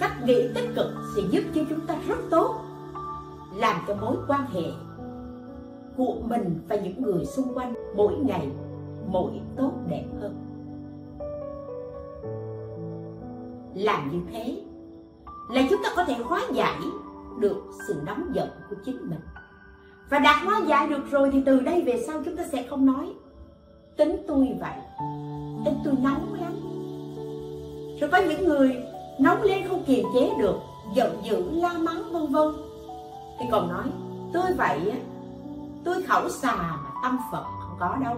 cách nghĩ tích cực sẽ giúp cho chúng ta rất tốt. Làm cho mối quan hệ của mình và những người xung quanh mỗi ngày mỗi tốt đẹp hơn. Làm như thế là chúng ta có thể hóa giải được sự nóng giận của chính mình. Và đạt hóa giải được rồi thì từ đây về sau chúng ta sẽ không nói, tính tôi vậy, tính tôi nóng lắm. Rồi có những người nóng lên không kiềm chế được, giận dữ, la mắng, vân vân. Thì còn nói, tôi vậy á, tôi khẩu xà mà tâm phật không có đâu.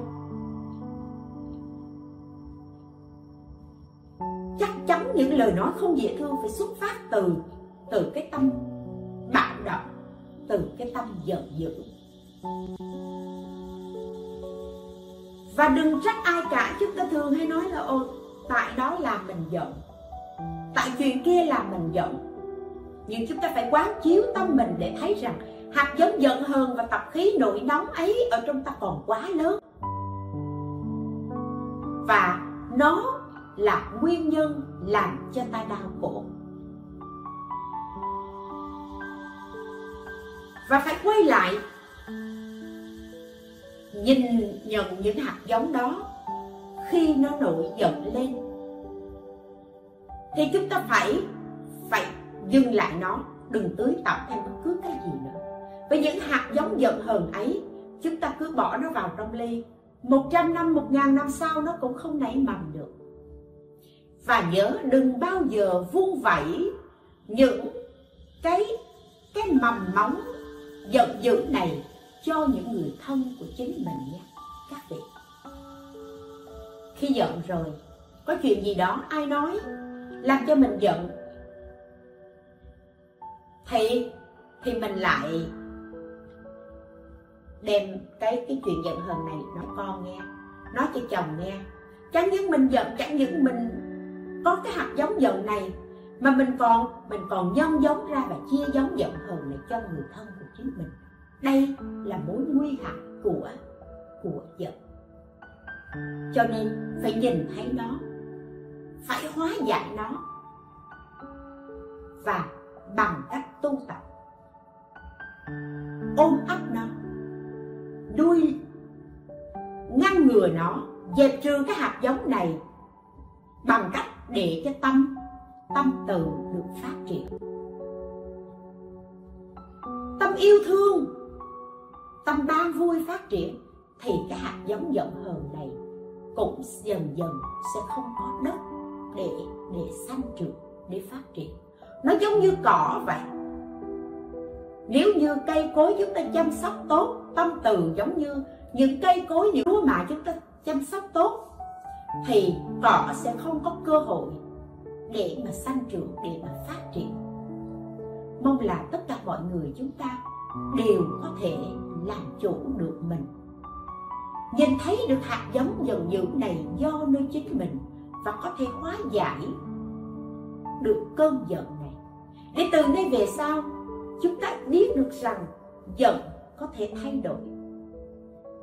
Những lời nói không dễ thương phải xuất phát từ từ cái tâm bạo động, từ cái tâm giận dữ. Và đừng trách ai cả chúng ta thường hay nói là ô tại đó là mình giận, tại chuyện kia là mình giận. Nhưng chúng ta phải quán chiếu tâm mình để thấy rằng hạt giống giận hờn và tập khí nội nóng ấy ở trong ta còn quá lớn. Và nó là nguyên nhân làm cho ta đau khổ. Và phải quay lại, nhìn nhận những hạt giống đó khi nó nổi giận lên. Thì chúng ta phải phải dừng lại nó, đừng tưới tạo thêm bất cứ cái gì nữa. Với những hạt giống giận hờn ấy, chúng ta cứ bỏ nó vào trong ly. Một trăm năm, một ngàn năm sau nó cũng không nảy mầm được và nhớ đừng bao giờ vung vẩy những cái cái mầm móng giận dữ này cho những người thân của chính mình nha, các vị. Khi giận rồi, có chuyện gì đó ai nói làm cho mình giận? Thì thì mình lại đem cái cái chuyện giận hờn này nói con nghe, nói cho chồng nghe. Chẳng những mình giận, chẳng những mình có cái hạt giống giận này, mà mình còn mình còn nhân giống ra và chia giống giận hờn này cho người thân của chính mình. Đây là mối nguy hại của của giận cho nên phải nhìn thấy nó, phải hóa giải nó, và bằng cách tu tập. Ôm ấp nó, đuôi, ngăn ngừa nó dẹp trừ cái hạt giống này bằng cách để cho tâm tâm từ được phát triển. Tâm yêu thương, tâm ban vui phát triển, thì cái hạt giống giận hờn này cũng dần dần sẽ không có đất để để sanh trưởng, để phát triển. Nó giống như cỏ vậy. Nếu như cây cối chúng ta chăm sóc tốt, tâm từ giống như những cây cối những lúa mạ chúng ta chăm sóc tốt thì cỏ sẽ không có cơ hội để mà sanh trưởng để mà phát triển. Mong là tất cả mọi người chúng ta đều có thể làm chủ được mình. Nhìn thấy được hạt giống dần dữ này do nơi chính mình và có thể hóa giải được cơn giận này. Để từ nay về sau, chúng ta biết được rằng giận có thể thay đổi.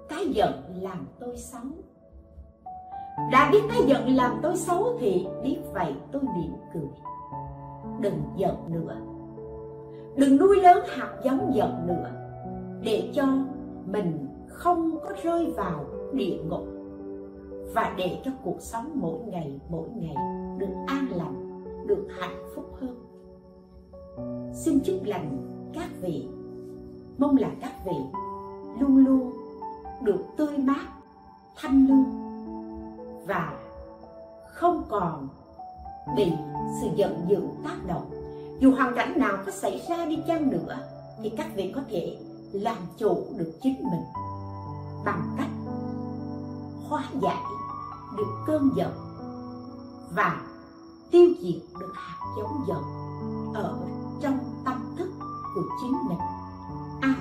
Cái giận làm tôi sống đã biết cái giận làm tôi xấu thì biết vậy tôi mỉm cười. Đừng giận nữa. Đừng nuôi lớn hạt giống giận nữa, để cho mình không có rơi vào địa ngục. Và để cho cuộc sống mỗi ngày mỗi ngày được an lành, được hạnh phúc hơn. Xin chúc lành các vị. Mong là các vị luôn luôn được tươi mát, thanh lương và không còn bị sự giận dữ tác động dù hoàn cảnh nào có xảy ra đi chăng nữa, thì các vị có thể làm chủ được chính mình bằng cách hóa giải được cơn giận và tiêu diệt được hạt giống giận ở trong tâm thức của chính mình. Ai